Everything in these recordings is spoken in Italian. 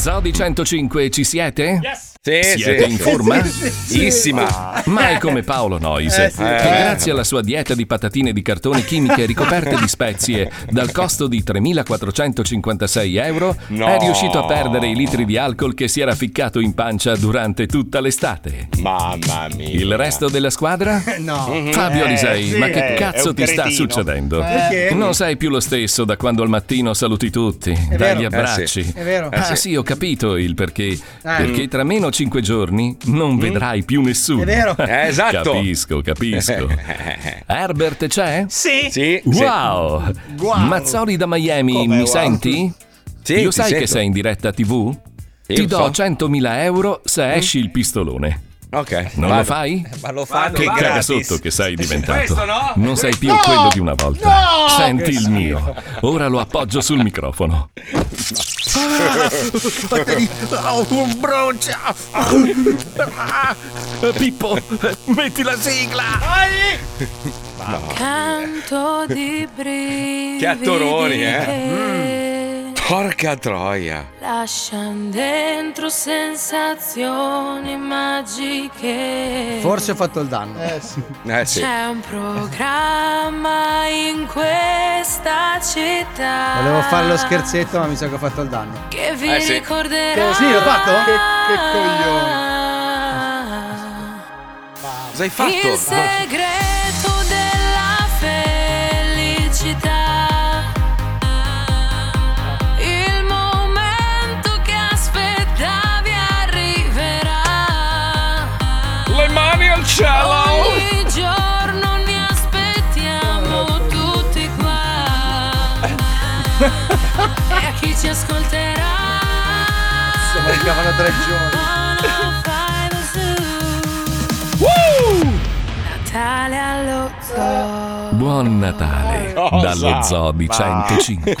Zodi 105, ci siete? Sì, Siete sì, in forma? Sì, sì, sì. Issima. Ma è come Paolo Nois, Eh, sì. che Eh. grazie alla sua dieta di patatine di cartone chimiche ricoperte di spezie dal costo di 3.456 euro No. è riuscito a perdere i litri di alcol che si era ficcato in pancia durante tutta l'estate. Mamma mia. Il resto della squadra? No. Fabio Eh, Alisei, sì. ma che Eh, è cazzo ti sta succedendo? Perché? Non sei più lo stesso da quando al mattino saluti tutti, dai vero. gli Eh, abbracci. sì. È vero. Ah Eh, sì. ho capito il perché. Eh. Perché tra meno cinque giorni non vedrai più nessuno. È vero. Eh, esatto. Capisco, capisco. Herbert c'è? Sì. Sì. Wow. Wow. Mazzoli da Miami, Come mi wow? senti? Sì, Io ti sai che sento. sei in diretta TV? Sì, Ti lo do so. 100.000 euro se esci il pistolone. Ok. Non vado. lo fai? Ma lo fa Che gratis. caga sotto che sei diventato. Questo no? Non sei più No! quello di una volta. No! Senti il mio. Ora lo appoggio sul microfono. un broncio. Pippo, metti la sigla. Canto di brividi Che attoroni, eh? che Porca troia. lascian dentro sensazioni magiche. Forse ho fatto il danno. Eh sì. C'è un programma in questa città. Volevo fare lo scherzetto, ma mi sa che ho fatto il danno. Che vi Eh sì. ricorderà. Sì, l'ho fatto? Che, che Cosa hai fatto? Il segreto cielo. Ogni giorno ne aspettiamo tutti qua. e a chi ci ascolterà. Mancavano tre giorni. 105 Natale allo zoo. Buon Natale Cosa? dallo Zoo di 105.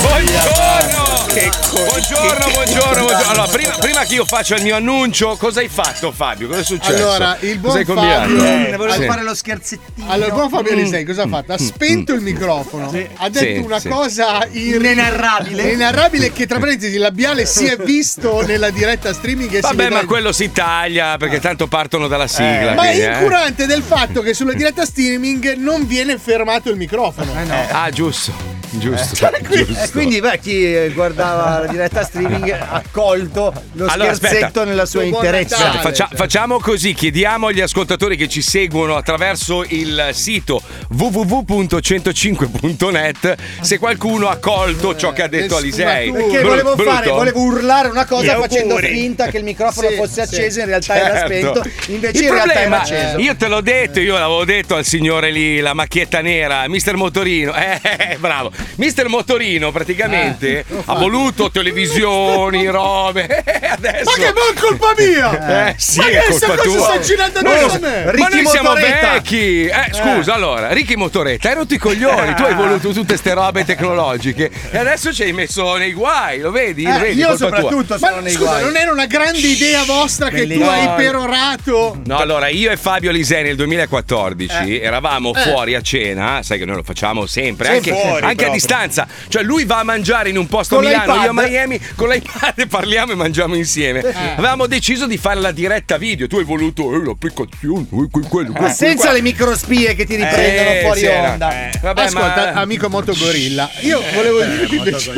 Buongiorno! buongiorno, buongiorno, buongiorno. Allora, prima, prima che io faccia il mio annuncio, cosa hai fatto, Fabio? Cosa è successo? Allora, il buon? Fabio- Ne volevo Sì. fare lo scherzettino. Allora, il buon Fabio Alisei cosa ha fatto? Ha spento il microfono, ha detto Sì, una sì. cosa ir- Inenarrabile. inenarrabile che tra parentesi il labiale si è visto nella diretta streaming e si Vabbè, ma quello si taglia perché tanto partono dalla sigla. Ma quindi, è eh. incurante del fatto che sulla diretta streaming non viene fermato il microfono. Ah, giusto, giusto. Cioè, quindi- giusto. E quindi beh, chi eh, guardava la diretta streaming ha colto lo Allora, scherzetto aspetta. nella sua interezza. Faccia- facciamo così, chiediamo agli ascoltatori che ci seguono attraverso il sito www.105.net se qualcuno ha colto ciò che ha detto Alisei. Perché volevo brutto? fare, volevo urlare una cosa Gli facendo auguri. finta che il microfono Sì, fosse sì. acceso, in realtà era Certo. spento, invece il in realtà era problema, acceso. io te l'ho detto, io l'avevo detto al signore lì, la macchietta nera, Mister Motorino. Eh, eh, bravo. Mister Motorino praticamente ha voluto televisioni, robe. Eh, Adesso. Ma che non è colpa mia! Eh, sì, ma è colpa cosa tua. sta girando Noi addosso a me? Ma Ricky noi siamo Motoretta. vecchi. Eh, scusa, allora, Ricky Motoretta, hai rotto i coglioni. Tu hai voluto tutte ste robe tecnologiche e adesso ci hai messo nei guai, lo vedi? Lo Eh, vedi, io colpa tua. soprattutto sono Ma nei scusa, guai. non era una grande idea vostra che tu Bellissimo. hai perorato? No, allora io e Fabio Lisei nel 2014 eravamo Eh. fuori a cena, sai che noi lo facciamo sempre, Sì, anche, fuori anche a distanza. Cioè lui va a mangiare in un posto a Milano, io a. Miami, con l'iPad e parliamo e mangiamo insieme. Avevamo deciso di fare la diretta video, tu hai voluto eh, l'applicazione, eh, que- quello, quello, quello Senza le microspie che ti riprendono Eh, fuori sì, era- onda. eh, vabbè, Ascolta, ma amico Motogorilla, io volevo dirti invece.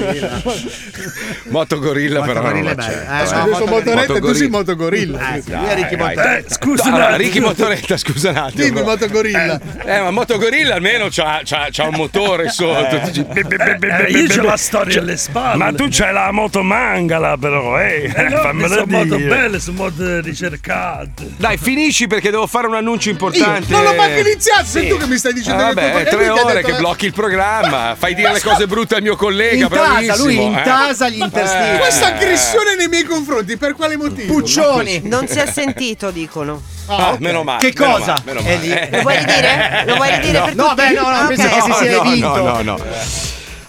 Moto Gorilla però non Gorilla lo è bello. c'è. Eh, Scusa, no, io sono motoretta tu sei Motogorilla. Motogorilla. Eh, Ricky Motoretta. scusa un allora, attimo. Ricky Motoretta, scusa un attimo. Dimmi Motogorilla. Eh, ma Motogorilla almeno c'ha, c'ha- c'ha un motore sotto. Be- be- be- Eh, be- io c'ho be- la storia alle spalle. Ma tu c'hai la moto mangala però, eh, Eh no, fammelo sono molto dire. belle, sono molto ricercate. Dai, finisci perché devo fare un annuncio Io importante. non l'ho manco iniziato, sei Sì. tu che mi stai dicendo Ah, che vabbè, è tre ore detto che blocchi il programma, fai dire le cose brutte al mio collega, bravissimo. lui eh. intasa gli interstiti. Questa aggressione nei miei confronti, per quale motivo? Puccioni. Non si è sentito, dicono. Ah, ok. meno male. Che meno cosa? male, meno È male. lì. Lo vuoi ridire? Lo vuoi ridire per No, tutti? beh, no, no, Ah, penso ok. che si sia no, vinto. no, no, no.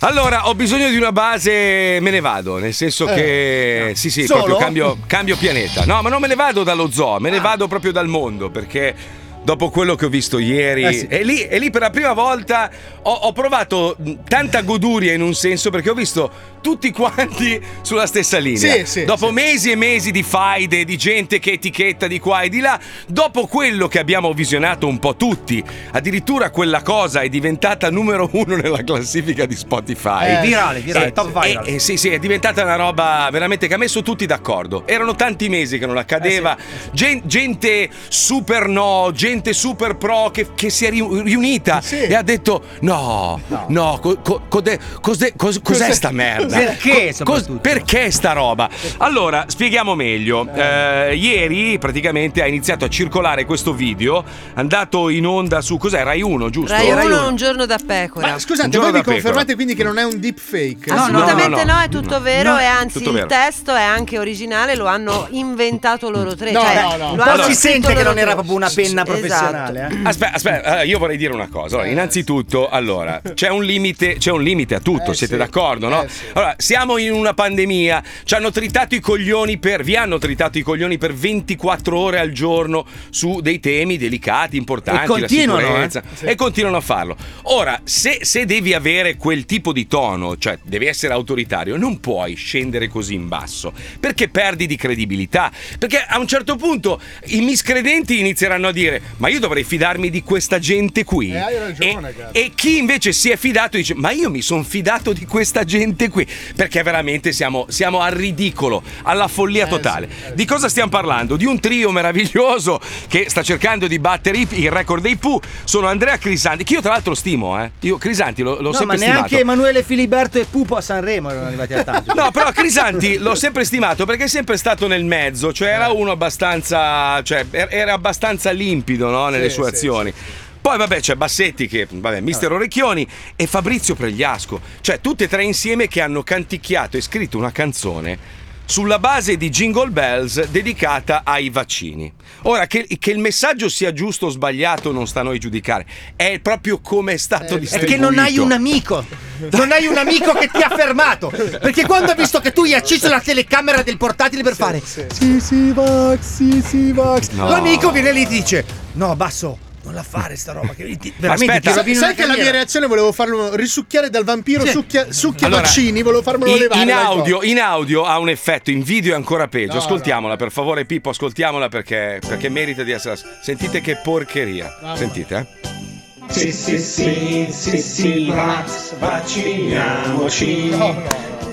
Allora, ho bisogno di una base, me ne vado, nel senso che sì, sì, Solo? proprio cambio, cambio pianeta. No, ma non me ne vado dallo zoo, me ne vado proprio dal mondo, perché dopo quello che ho visto ieri, Eh sì. e, lì, e lì per la prima volta ho, ho provato tanta goduria in un senso, perché ho visto tutti quanti sulla stessa linea. Sì, sì, dopo mesi e mesi di faide, di gente che etichetta di qua e di là, dopo quello che abbiamo visionato un po' tutti, addirittura quella cosa è diventata numero uno nella classifica di Spotify. Eh, virale, virale, Eh, top viral. eh, eh, sì, sì, è diventata una roba veramente che ha messo tutti d'accordo. Erano tanti mesi che non accadeva. Gen- gente super no, gente super pro che, che si è riu- riunita Sì. e ha detto: No, no, co- co- code- cos'è, cos- cos'è sta merda? Perché, Co- perché sta roba? Allora, spieghiamo meglio. Eh, ieri praticamente ha iniziato a circolare questo video, andato in onda su cos'è? Rai 1, giusto? Rai Rai uno uno. un giorno da pecora. Ma scusate, voi mi da pecora. confermate quindi che non è un deepfake? no, Assolutamente no, no, no. è tutto vero No, e anzi tutto il vero. testo è anche originale, lo hanno inventato loro tre. No, cioè, no, no. hanno si sente che non era proprio una penna Esatto. professionale. eh. Aspetta, aspetta, eh, io vorrei dire una cosa. Allora, innanzitutto, allora, c'è un limite, c'è un limite a tutto, Eh, siete sì. d'accordo, no? Eh, sì. Allora, siamo in una pandemia, ci hanno tritato i coglioni per vi hanno tritato i coglioni per 24 ore al giorno su dei temi delicati, importanti, E continuano, eh. e continuano a farlo. Ora, se, se devi avere quel tipo di tono, cioè devi essere autoritario, non puoi scendere così in basso, perché perdi di credibilità, perché a un certo punto i miscredenti inizieranno a dire "Ma io dovrei fidarmi di questa gente qui". Eh, hai ragione, e, e chi invece si è fidato dice "Ma io mi sono fidato di questa gente qui", perché veramente siamo, siamo al ridicolo, alla follia Eh, totale. Di cosa stiamo parlando? Di un trio meraviglioso che sta cercando di battere il record dei Pooh. Sono Andrea Crisanti, che io tra l'altro stimo, eh. Io Crisanti l'ho, l'ho No, sempre ma stimato. neanche Emanuele Filiberto e Pupo a Sanremo erano arrivati a tanto. No, però Crisanti l'ho sempre stimato perché è sempre stato nel mezzo, cioè era uno abbastanza, cioè er- era abbastanza limpido no, nelle Sì, sue sì, azioni. Poi vabbè c'è Bassetti che, vabbè, Mister Orecchioni e Fabrizio Pregliasco, cioè tutti e tre insieme che hanno canticchiato e scritto una canzone sulla base di Jingle Bells dedicata ai vaccini. Ora, che, che il messaggio sia giusto o sbagliato non sta a noi giudicare, è proprio come è stato È distribuito. che non hai un amico. Non hai un amico che ti ha fermato. Perché quando ha visto che tu hai acceso la telecamera del portatile per fare Sì, sì, Vax, sì, sì, Vax. No. L'amico viene lì e ti dice: No, basso, non la fare sta roba. Che ti, veramente Aspetta, Sai una che la mia reazione volevo farlo risucchiare dal vampiro Sì. succhia, succhia Allora, vaccini, volevo farmelo in, levare. in dal audio, in audio ha un effetto, in video è ancora peggio. No, ascoltiamola, per favore, Pippo, ascoltiamola perché, perché merita di essere. Sentite che porcheria. Sentite, eh. Sì, sì, sì, sì, sì, Vax, vacciniamoci.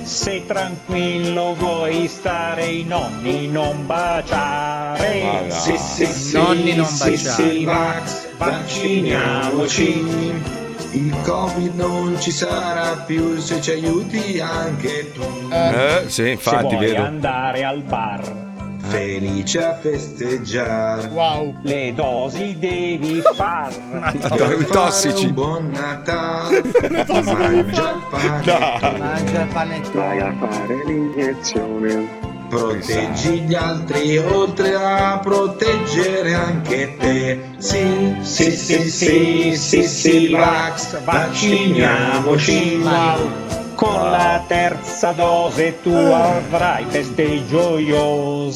Se tranquillo vuoi stare i nonni non baciare. Sì, sì, sì, Nonni non sì, baciare. sì, Vax, vacciniamoci. Il Covid non ci sarà più se ci aiuti anche tu. Eh, sì, Se infatti, vuoi vedo. andare al bar, Felice a festeggiare. Wow. le dosi devi far. I tossici. buon Natale. Mangia il pane. Mangia il panettone. Vai a fare l'iniezione. Proteggi gli altri oltre a proteggere anche te. Sì, Sì, sì, sì, sì, sì, Vax, vacciniamoci. Con la terza dose tu avrai feste gioiose.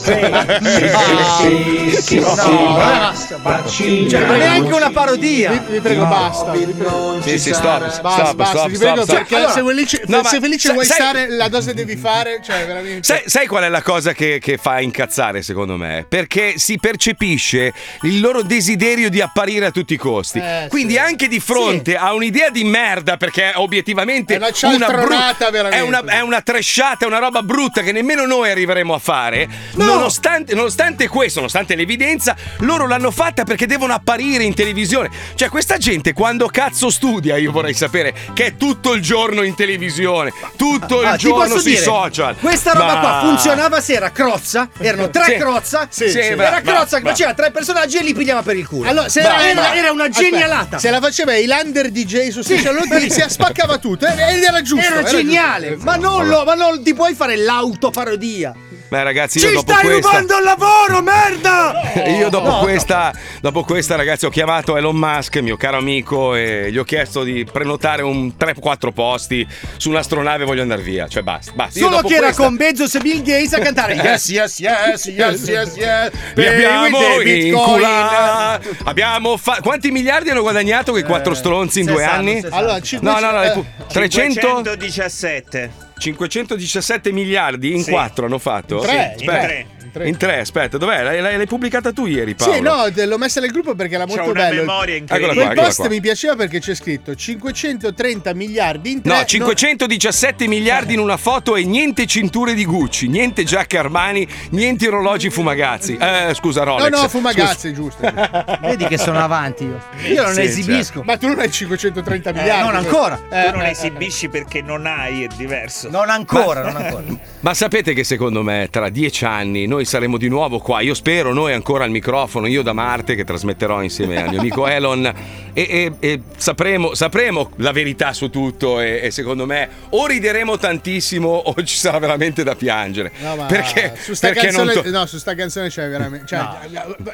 Sì, sì, sì, sì, sì, Vax, vacciniamoci. Cioè, non è neanche una parodia. Vi, vi prego, basta. vi prego. non Sì, ci sì, sarà. stop, Basta, stop, basta, stop, ti prego, stop, stop. perché Allora, se felice, no, se felice sai- vuoi sai- stare, la dose devi fare, cioè veramente. Sai, sai qual è la cosa che, che fa incazzare secondo me? Perché si percepisce il loro desiderio di apparire a tutti i costi. Eh, Quindi sì. anche di fronte a un'idea di merda, perché obiettivamente È una cialtronata, bru- veramente. È una, è una trashata, è una roba brutta che nemmeno noi arriveremo a fare. Nonostante, nonostante questo, nonostante l'evidenza, loro l'hanno fatta perché devono apparire in televisione. Cioè, questa gente quando cazzo studia, io vorrei sapere, che è tutto il giorno in televisione, tutto il Ah, giorno sui dire, social. Questa roba Ma- qua funzionava se era crozza, erano tre Sì. crozza, Sì, sì, era brava, crozza che brava. faceva tre personaggi e li pigliava per il culo. Allora, se era, era, era una aspetta, genialata. se la faceva Highlander DJ su Sì. Social si spaccava tutto. eh, Ed era giusto. Era giusto. geniale, ma non, lo, ma non ti puoi fare l'autoparodia. Beh, ragazzi, io Ci dopo stai questa. rubando il lavoro, merda! Io dopo, No, questa, dopo questa, ragazzi, ho chiamato Elon Musk, mio caro amico, e gli ho chiesto di prenotare un 3-4 posti su un'astronave e voglio andare via. Cioè, basta. basta. Io Solo dopo che era questa- con Bezos e Bill Gates a cantare Yes, yes, yes, yes, yes, yes. Li abbiamo Pay with the Bitcoin. incula- Abbiamo fa- Quanti miliardi hanno guadagnato quei quattro stronzi in due 60, anni? 60. Allora, No, 500, no, no, eh, 300. 517. 517 miliardi in sì. 4 hanno fatto? In 3, sì, in 3 in tre. In tre, aspetta, dov'è? L'hai, l'hai- pubblicata tu ieri, Paolo? Sì, no, l'ho messa nel gruppo perché era molto una bello. memoria Eccola incredibile. qua, Quel eccola post qua. mi piaceva perché c'è scritto 530 miliardi in tre. No, 517 miliardi in una foto e niente cinture di Gucci, niente giacche Armani, niente orologi Fumagazzi. Eh, scusa, No, Rolex. no, Fumagazzi, giusto. Vedi che sono avanti io. Io non Sì, esibisco. Ma tu non hai 530 Eh, miliardi. non ancora. Eh, Tu non eh, esibisci perché non hai, è diverso. Non ancora, non ancora. Ma sapete che secondo me tra dieci anni noi saremo di nuovo qua. Io spero noi ancora al microfono, io da Marte che trasmetterò insieme al mio amico Elon e, e- e sapremo, sapremo la verità su tutto e, e secondo me o rideremo tantissimo o ci sarà veramente da piangere. No, ma perché su sta, perché canzone, to- no, su sta canzone c'è veramente. Cioè,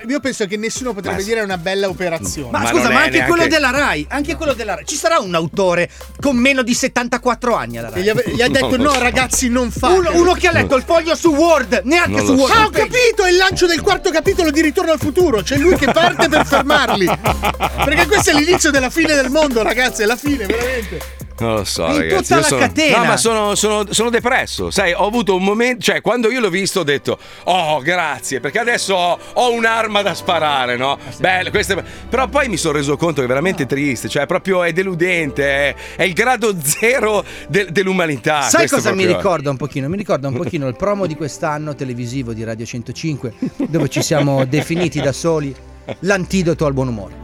Io penso che nessuno potrebbe Ma- dire una bella operazione. Ma, Ma scusa, ma anche neanche- quello della Rai, anche quello della Rai. Ci sarà un autore con meno di 74 anni alla Rai? gli, ave- gli ha detto no, ragazzi, non fate. Uno, uno che ha letto il foglio su Word, neanche su Word. Ah, ho capito! È il lancio del quarto capitolo di Ritorno al futuro. C'è lui che parte per fermarli. Perché questo è l'inizio della fine del mondo, ragazzi. È la fine, veramente. Non lo so, In ragazzi. tutta io la sono... catena. No, ma sono, sono- sono depresso. Sai, ho avuto un momento. Cioè, quando io l'ho visto, ho detto: Oh, grazie, perché adesso ho, ho un'arma da sparare, no? Ah, Bello, questo è- Però poi mi sono reso conto che è veramente triste. Cioè, proprio è deludente. È, è il grado zero de- dell'umanità. Sai cosa mi proprio- ricorda un pochino? Mi ricorda un pochino il promo di quest'anno televisivo di Radio 105 dove ci siamo definiti da soli l'antidoto al buon umore.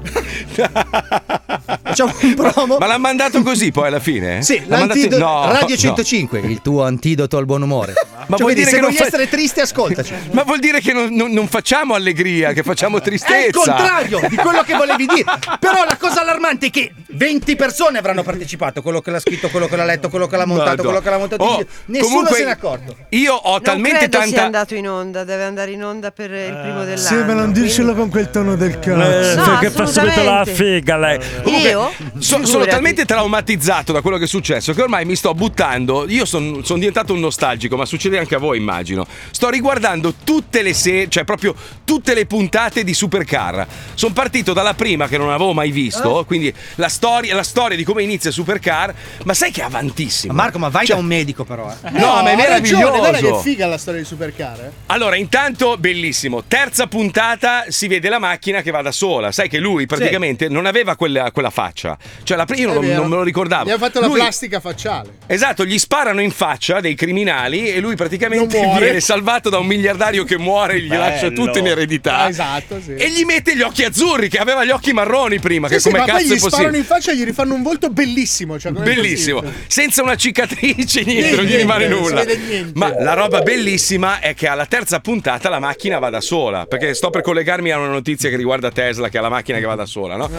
Facciamo un promo. Ma l'ha mandato così poi alla fine? Sì, L'ha mandato- No, Radio no. 105, il tuo antidoto al buon umore. Ma Cioè, vuol dire se che vuoi non fa- essere triste, ascoltaci. Ma vuol dire che non, non- non facciamo allegria, che facciamo tristezza. È il contrario di quello che volevi dire. Però la cosa allarmante è che 20 persone avranno partecipato. Quello che l'ha scritto, quello che l'ha letto, quello che l'ha montato, Madonna. quello che l'ha montato. Oh. Nessuno comunque, se n'è accorto. Io ho Non talmente credo sia tanta. andato in onda, deve andare in onda per il primo dell'anno. Sì, ma non dircelo con quel tono del Eh, cazzo. No, che fa subito la figa lei. Comunque, Io? so- sono talmente traumatizzato da quello che è successo che ormai mi sto buttando. Io sono diventato un nostalgico, ma succede anche a voi, immagino. Sto riguardando tutte le serie, cioè proprio tutte le puntate di Supercar. Sono partito dalla prima che non avevo mai visto, Eh? quindi la storia, la storia di come inizia Supercar. Ma sai che è avantissimo. Ma Marco, ma vai Cioè, da un medico, però. eh. No, ma è meraviglioso. guarda che figa la storia di Supercar. Eh? Allora, intanto, bellissimo. Terza puntata si vede la macchina che va da sola. Sai che lui praticamente non aveva quella, quella faccia. Cioè, la, io non, non me lo ricordavo. Gli ha fatto la Lui- plastica facciale. Esatto, gli sparano in faccia dei criminali e lui praticamente viene salvato da un miliardario che muore e gli lascia tutto in eredità. Ah, esatto, sì. E gli mette gli occhi azzurri, che aveva gli occhi marroni prima. Sì, che sì, come ma poi cazzo gli è sparano in faccia e gli rifanno un volto bellissimo. Cioè, Bellissimo, senza una cicatrice, niente, non gli Niente, rimane nulla. niente. Ma la roba bellissima è che alla terza puntata la macchina va da sola. Perché sto per collegarmi a una notizia che riguarda Tesla, che ha la macchina che va da sola, no?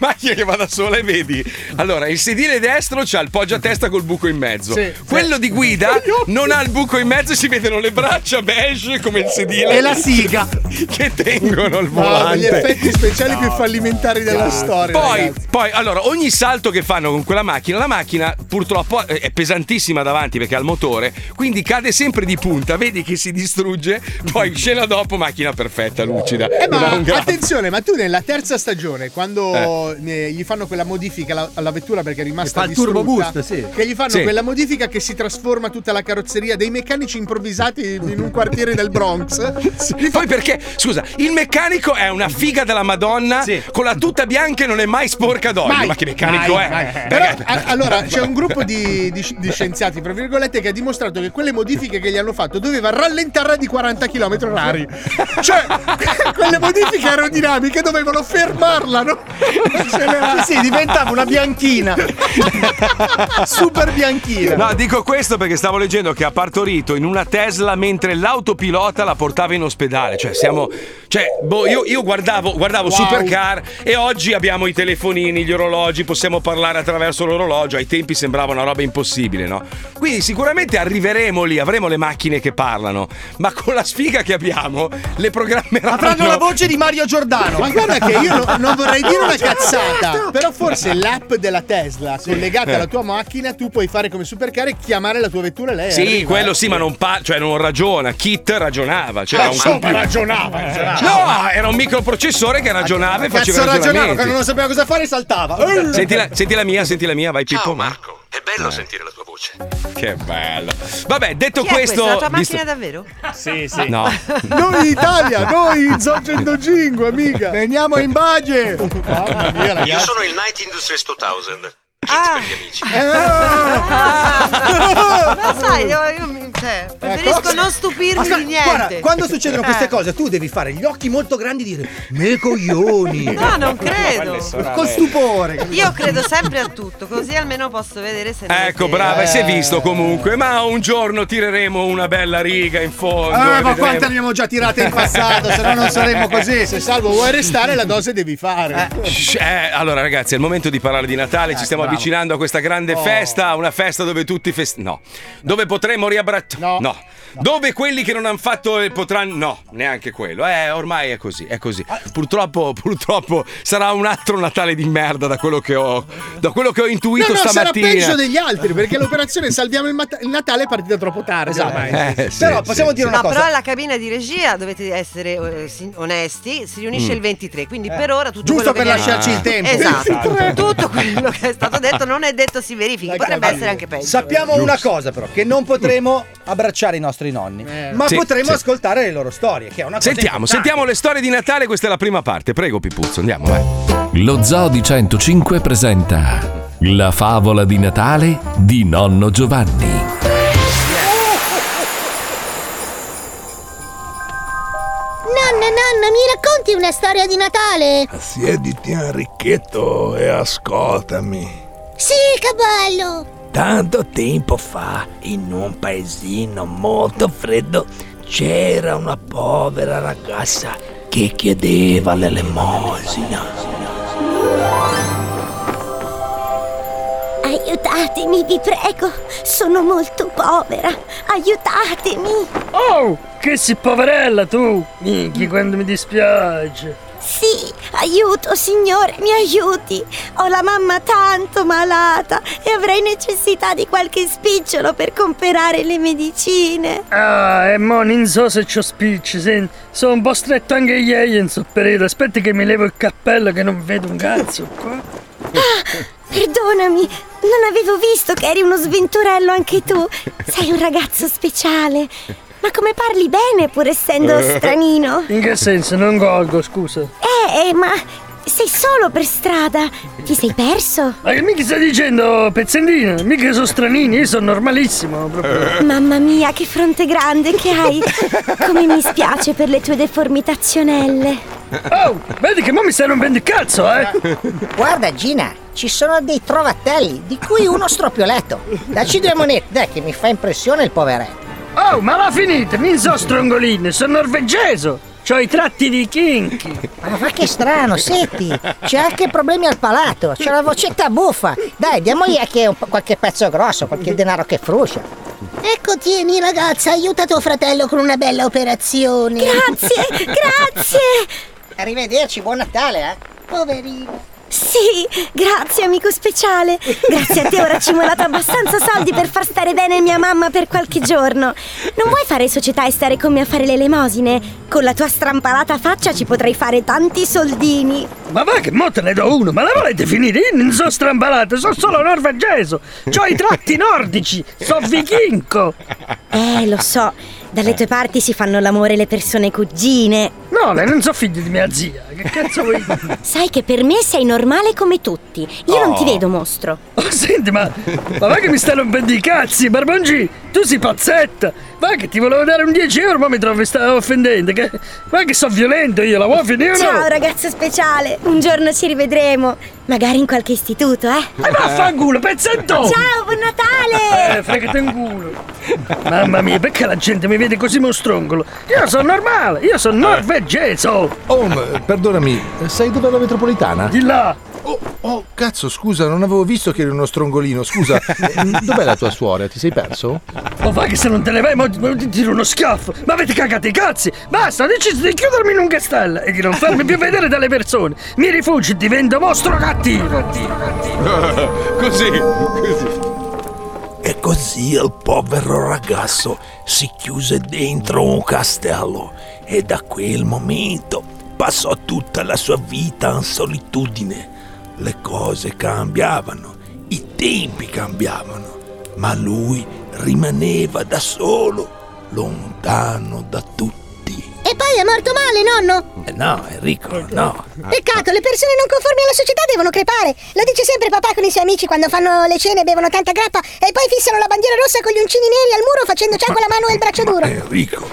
Eh, macchina che va da sola e vedi. Allora, il sedile destro c'ha il poggiatesta col buco in mezzo. Sì, Quello di guida non ha il buco in mezzo si vedono le braccia beige come il sedile. E la siga. Che tengono il No, volante. gli effetti speciali più fallimentari della storia. Poi, ragazzi. poi, allora, ogni salto che fanno con quella macchina, la macchina purtroppo eh, è pesantissima davanti perché ha il motore, quindi cade sempre di punta, vedi che si distrugge, poi scena dopo macchina perfetta, lucida. Eh, ma attenzione, ma tu nella terza stagione, quando eh, gli fanno quella modifica alla, alla vettura perché è rimasta fa il distrutta, turbo boost, sì. che gli fanno Sì. quella modifica che si trasforma tutta la carrozzeria dei meccanici improvvisati in un quartiere del Bronx. Fa- Poi perché, scusa, il meccanico è una figa della Madonna Sì. con la tuta bianca e non è mai sporca d'olio. Mai, ma che meccanico mai, è? mai. Però, a- allora, c'è un gruppo di, di- di scienziati, tra virgolette, che ha dimostrato che quelle modifiche che gli hanno fatto doveva rallentarla di 40 km orari. Cioè, quelle modifiche aerodinamiche dovevano fermarla, no? Accelerare. Sì, diventava una bianchina. Super bianchina. No, dico questo perché stavo leggendo che ha partorito in una Tesla mentre l'autopilota la portava in ospedale. Cioè, siamo. Cioè, boh, io, io guardavo, guardavo Wow. Supercar e oggi abbiamo i telefonini, gli orologi, possiamo parlare attraverso l'orologio. Ai tempi sembrava una roba impossibile, no? Quindi sicuramente arriveremo lì, avremo le macchine che parlano, ma con la sfiga che abbiamo, le programmeranno. Avranno la voce di Mario Giordano. Ma guarda che io no- non vorrei dire una cazzata, però forse l'app della Tesla collegata alla tua macchina tu puoi fare come supercar e chiamare la tua vettura e lei Sì, arriva, quello eh. sì, ma non, pa- cioè non ragiona. Kit ragionava. Cioè Ah, era un insomma, computer. ragionava. ragionava. No, era un microprocessore che ragionava e Cazzo faceva ragionava, ragionamenti. quando non sapeva cosa fare saltava. Senti la, senti la mia, senti la mia, vai Pippo. Ciao Marco, è È bello Eh. sentire la tua voce. Che bello. Vabbè, detto Chi è questo. questa? La tua visto- macchina davvero? Sì, No. Noi in Italia, noi in Zone 105, amica. Veniamo in bage. Mamma mia, Io ragazzi. sono il Night Industries 2000. Ah. Ah. Ma sai, io, io mi- cioè, preferisco Ecco. non stupirmi Ascolta, di niente. Guarda, quando succedono queste Eh. cose, tu devi fare gli occhi molto grandi e dire: Me coglioni. No, non credo. Con stupore. Io credo sempre a tutto, così almeno posso vedere se non è Ecco, vero. brava, e si è Eh. visto comunque. Ma un giorno tireremo una bella riga in fondo. Eh, e ma vedremo. quante ne abbiamo già tirate in passato, se no non saremmo così. Se salvo vuoi restare, la dose devi fare. Eh, allora, ragazzi, è il momento di parlare di Natale. Ci stiamo. Avvicinando a questa grande Oh. festa. Una festa dove tutti fest... No. Dove potremo riabbracciare. No. Dove quelli che non hanno fatto eh, potranno. No, neanche quello. Eh, ormai è così. È così. Purtroppo, purtroppo sarà un altro Natale di merda da quello che ho. Da quello che ho intuito No, no, sarà stamattina. peggio degli altri perché l'operazione Salviamo il, mat- il Natale è partita troppo tardi. ormai. Eh, sì, Però sì, possiamo sì. dire una No, cosa. però alla cabina di regia dovete essere eh, onesti, si riunisce Mm. il 23, quindi per ora tutto Giusto quello per che lasciarci il tempo. Esatto. tutto quello che è stato detto non è detto si verifichi, potrebbe essere anche peggio. Sappiamo una cosa, però: che non potremo abbracciare i nostri nonni, ma Sì, potremo sì. ascoltare le loro storie. Che è una cosa Sentiamo, importante. sentiamo le storie di Natale. Questa è la prima parte. Prego, Pipuzzo, andiamo, vai. Lo Zoo di 105 presenta La favola di Natale di nonno Giovanni. Nonna, nonna, mi racconti una storia di Natale? Siediti Enrichetto e ascoltami. Sì, che bello! Tanto tempo fa, in un paesino molto freddo, c'era una povera ragazza che chiedeva l'elemosina. Aiutatemi, vi prego. Sono molto povera. Aiutatemi. Oh, che sei poverella tu! Minchia, quando mi dispiace. Sì, aiuto, signore, mi aiuti. Ho la mamma tanto malata e avrei necessità di qualche spicciolo per comprare le medicine. Ah, e mo non so se c'ho spicci, senti. Sono un po' stretto anche ieri in sto periodo. Aspetta che mi levo il cappello che non vedo un cazzo qua. Perdonami, non avevo visto che eri uno sventurello anche tu. Sei un ragazzo speciale. Ma come parli bene pur essendo stranino? In che senso? Non colgo, scusa. Eh, eh, ma sei solo per strada. Ti sei perso? Ma che mica stai dicendo, pezzendina? Mica sono stranini, io sono normalissimo proprio. Mamma mia, che fronte grande che hai! Come mi spiace per le tue deformitazionelle. Oh, vedi che mo mi stai rompendo il cazzo, eh? Guarda Gina, ci sono dei trovatelli, di cui uno stropioletto. Dacci due monete, dai che mi fa impressione il poveretto. Oh, ma la finite, mi so strongolino, sono norvegese. C'ho i tratti di kinky. Ma va che strano, senti, c'è anche problemi al palato, c'è la vocetta buffa. Dai, diamogli anche un qualche pezzo grosso, qualche denaro che fruscia. Ecco, tieni ragazza, aiuta tuo fratello con una bella operazione. Grazie, grazie. Arrivederci, buon Natale, eh. Poverino. Sì, grazie amico speciale. Grazie a te ora ci ho dato abbastanza soldi per far stare bene mia mamma per qualche giorno. Non vuoi fare società e stare con me a fare le elemosine? Con la tua strampalata faccia ci potrei fare tanti soldini. Ma va che mo te ne do uno, ma la volete finire? Io non sono strambalato, sono solo norvegese. C'ho i tratti nordici, sono vichingo. Eh, lo so. Dalle tue parti si fanno l'amore le persone cugine. No, lei non so figlio di mia zia. Che cazzo vuoi? Sai che per me sei normale come tutti. Io non ti Oh. vedo mostro. Oh, senti, ma, ma va che mi stai rompendo i cazzi, Barbongi? Tu sei pazzetta! Va che ti volevo dare un 10 euro, ma mi trovi stavo offendendo. Che, va che sono violento io, la vuoi finire o no? Ciao ragazzo speciale, un giorno ci rivedremo. Magari in qualche istituto, eh? E vaffanculo, pezzetto! Ciao, buon Natale! Eh, fregate un culo. Mamma mia, perché la gente mi vede così mostrongolo? Io sono normale, io sono norvegese. Oh, ma, perdonami, sai dov'è la metropolitana? Di là. Oh, oh, cazzo, scusa, non avevo visto che eri uno strongolino. Scusa, dov'è la tua suora? Ti sei perso? Oh, va che se non te le vai, mo ti tiro uno schiaffo. Ma avete cagato i cazzi? Basta, ho deciso di chiudermi in un castello e di non farmi più vedere dalle persone. Mi rifugio e divento mostro cattivo. così, così. E così il povero ragazzo si chiuse dentro un castello e da quel momento passò tutta la sua vita in solitudine. Le cose cambiavano, i tempi cambiavano, ma lui rimaneva da solo, lontano da tutti. E poi è morto male, nonno! Eh no, Enrico, no. Peccato, le persone non conformi alla società devono crepare. Lo dice sempre papà con i suoi amici quando fanno le cene, bevono tanta grappa e poi fissano la bandiera rossa con gli uncini neri al muro facendo ciao con la mano e il braccio duro. Enrico,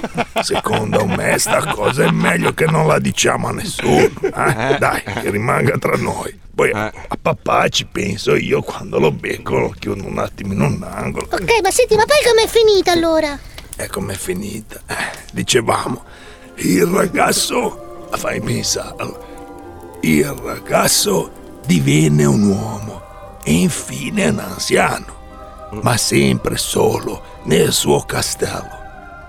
secondo me sta cosa è meglio che non la diciamo a nessuno. eh? Dai, che rimanga tra noi. Poi a, a papà ci penso io quando lo becco, lo chiudo un attimo in un angolo. Ok, ma senti, ma poi com'è finita allora? E com'è finita? Eh, dicevamo, il ragazzo, fai pensare, il ragazzo divenne un uomo e infine un anziano, ma sempre solo nel suo castello.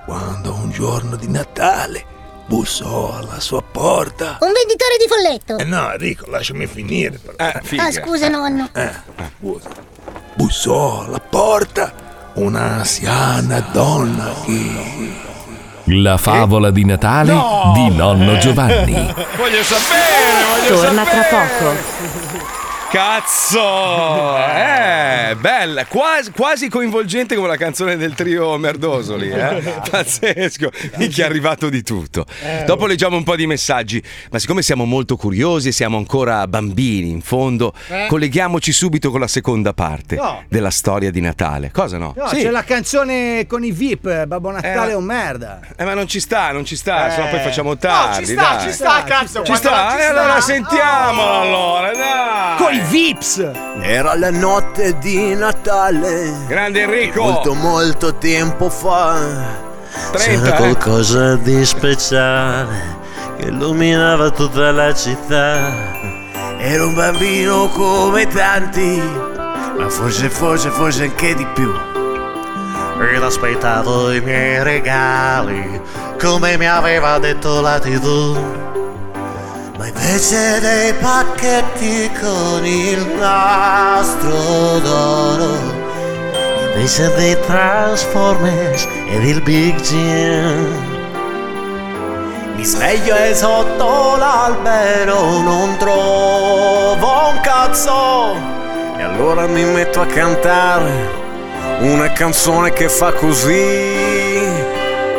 Quando un giorno di Natale bussò alla sua porta. Un venditore di folletto. Eh no, Enrico, lasciami finire. però. ah, scusa, nonno. Eh, scusa. Bussò alla porta un'anziana donna che... La favola di Natale No! di nonno Giovanni. Voglio sapere, voglio Torna tra sapere. poco. Cazzo! Eh, bella, quasi, quasi coinvolgente come la canzone del trio Merdosoli, eh? Pazzesco, che è arrivato di tutto. Dopo leggiamo un po' di messaggi, ma siccome siamo molto curiosi e siamo ancora bambini in fondo, Eh? colleghiamoci subito con la seconda parte No. della storia di Natale. Cosa no? No, Sì. c'è la canzone con i VIP, Babbo Natale Eh, è un merda. Eh, ma non ci sta, non ci sta, Eh. sennò poi facciamo No, tardi. ci sta, dai. ci sta, cazzo, Ci sta, ci sta. allora sentiamolo allora, dai. Con i VIPs! Era la notte di Natale. Grande Enrico. Molto molto tempo fa. 30, C'era eh. qualcosa di speciale che illuminava tutta la città. Ero un bambino come tanti, ma forse, forse, forse anche di più. Ed aspettavo i miei regali, come mi aveva detto la TV. Ma invece dei pacchetti con il nastro d'oro, invece dei Transformers ed il Big Jim, mi sveglio e sotto l'albero non trovo un cazzo. E allora mi metto a cantare una canzone che fa così.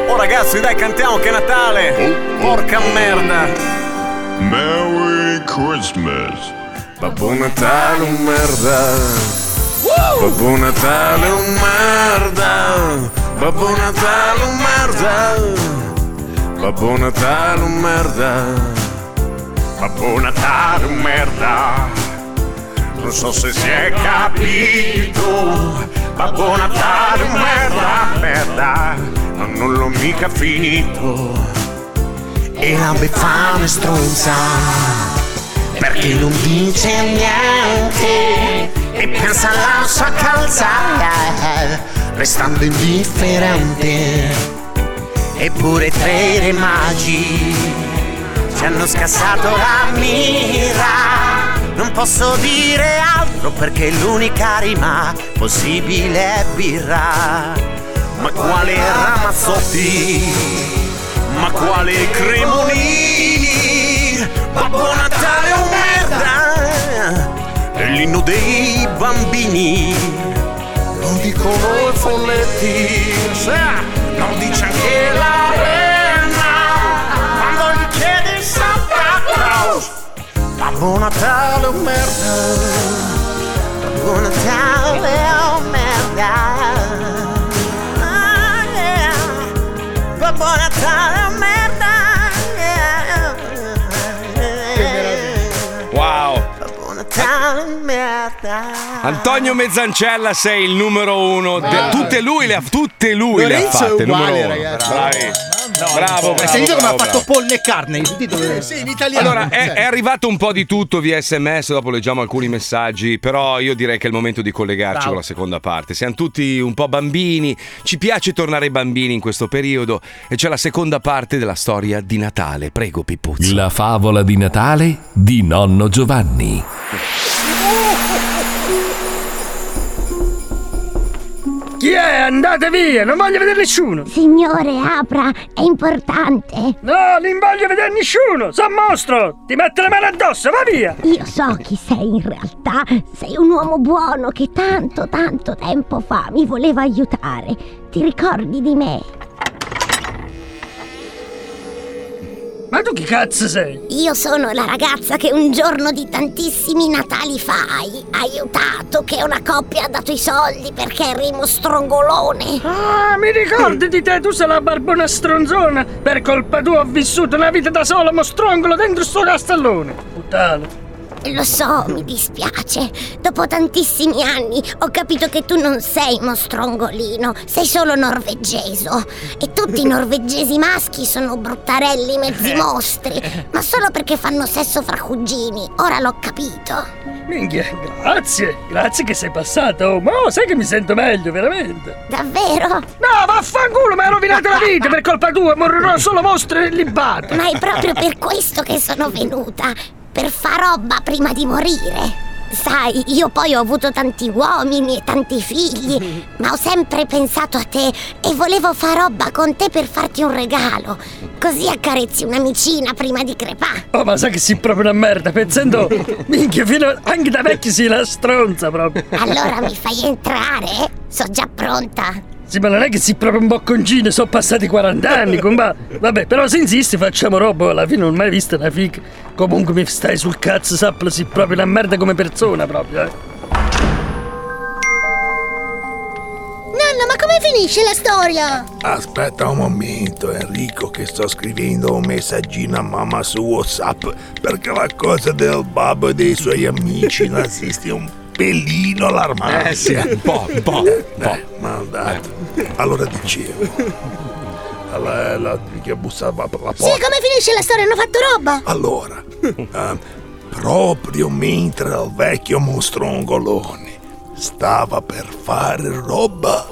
Oh ragazzi, dai, cantiamo che è Natale! Porca merda! Merry Christmas. Babbo Natale un merda. Babbo Natale un merda. Babbo Natale un merda. Babbo Natale un merda. Babbo Natale un merda. Non so se si è capito. Babbo Natale un merda Merda. Ma non l'ho mica finito E la befana è stronza perché non dice niente. E pensa alla sua calzata restando indifferente. Eppure tre re magi ci hanno scassato la mira. Non posso dire altro perché l'unica rima possibile è birra. Ma quale ramazzotti ma quale cremonini? Babbo Natale è un merda. È l'inno dei bambini. Lo dicono i folletti. Lo dice anche la renna Quando gli chiedi Santa Claus Babbo Natale è un merda. Babbo Natale è un merda. Ah. Babbo Natale Antonio Mezzancella sei il numero uno. de- tutte lui le ha, tutte lui le ha Lorenzo è fatte. uguale, numero uno. ragazzi. Bravi. bravo, bravo. Hai sentito come ha fatto bravo. Paul McCartney? Hai sentito? Sì, in italiano. Allora, è, è arrivato un po' di tutto via sms, dopo leggiamo alcuni messaggi, però io direi che è il momento di collegarci Bravo. con la seconda parte. Siamo tutti un po' bambini, ci piace tornare bambini in questo periodo e c'è la seconda parte della storia di Natale. Prego, Pippuzzo. La favola di Natale di nonno Giovanni. Chi è Andate via, non voglio vedere nessuno. Signore, apra, è importante. No, non voglio vedere nessuno. Sono mostro. Ti metto le mani addosso, va via. Io so chi sei in realtà. Sei un uomo buono che tanto, tanto tempo fa mi voleva aiutare. Ti ricordi di me? Ma tu chi cazzo sei? Io sono la ragazza che un giorno di tantissimi Natali fa hai aiutato, che una coppia ha dato i soldi perché eri uno strongolone. Ah, mi ricordi di te, tu sei la barbona stronzona. Per colpa tua ho vissuto una vita da solo, mostrongolo dentro sto castellone. Puttana. Lo so, mi dispiace. Dopo tantissimi anni ho capito che tu non sei uno strongolino, sei solo norvegeso. E tutti i norvegesi maschi sono bruttarelli, mezzi mostri, ma solo perché fanno sesso fra cugini. Ora l'ho capito. Minchia, grazie. Grazie che sei passato. Oh, ma oh, sai che mi sento meglio, veramente. Davvero? No, vaffanculo, mi hai rovinato la vita per colpa tua. Morirò solo mostro e libato. Ma è proprio per questo che sono venuta. Per far roba prima di morire. Sai, io poi ho avuto tanti uomini e tanti figli, ma ho sempre pensato a te e volevo far roba con te per farti un regalo. Così accarezzi un'amicina prima di crepare. Oh, ma sai che sei proprio una merda, pensando. Minchia, fino a- anche da vecchi sei la stronza proprio. Allora mi fai entrare? Sono già pronta. Sì, ma non è che sei proprio un bocconcino, sono passati 40 anni, comba. Vabbè, però se insisti facciamo roba, alla fine non ho mai visto una figa. Comunque mi stai sul cazzo, sappilo, sei proprio una merda come persona proprio, eh. Nonno, ma come finisce la storia? Aspetta un momento, Enrico, che sto scrivendo un messaggino a mamma su WhatsApp perché la cosa del babbo e dei suoi amici nazisti è un pelino allarmante. Eh sì, un po', un po', un po'. Eh, mandato. Allora dicevo. La, la, che bussava per la Sì, porta. come finisce la storia? Hanno fatto roba? Allora, eh, proprio mentre il vecchio mostrongolone stava per fare roba.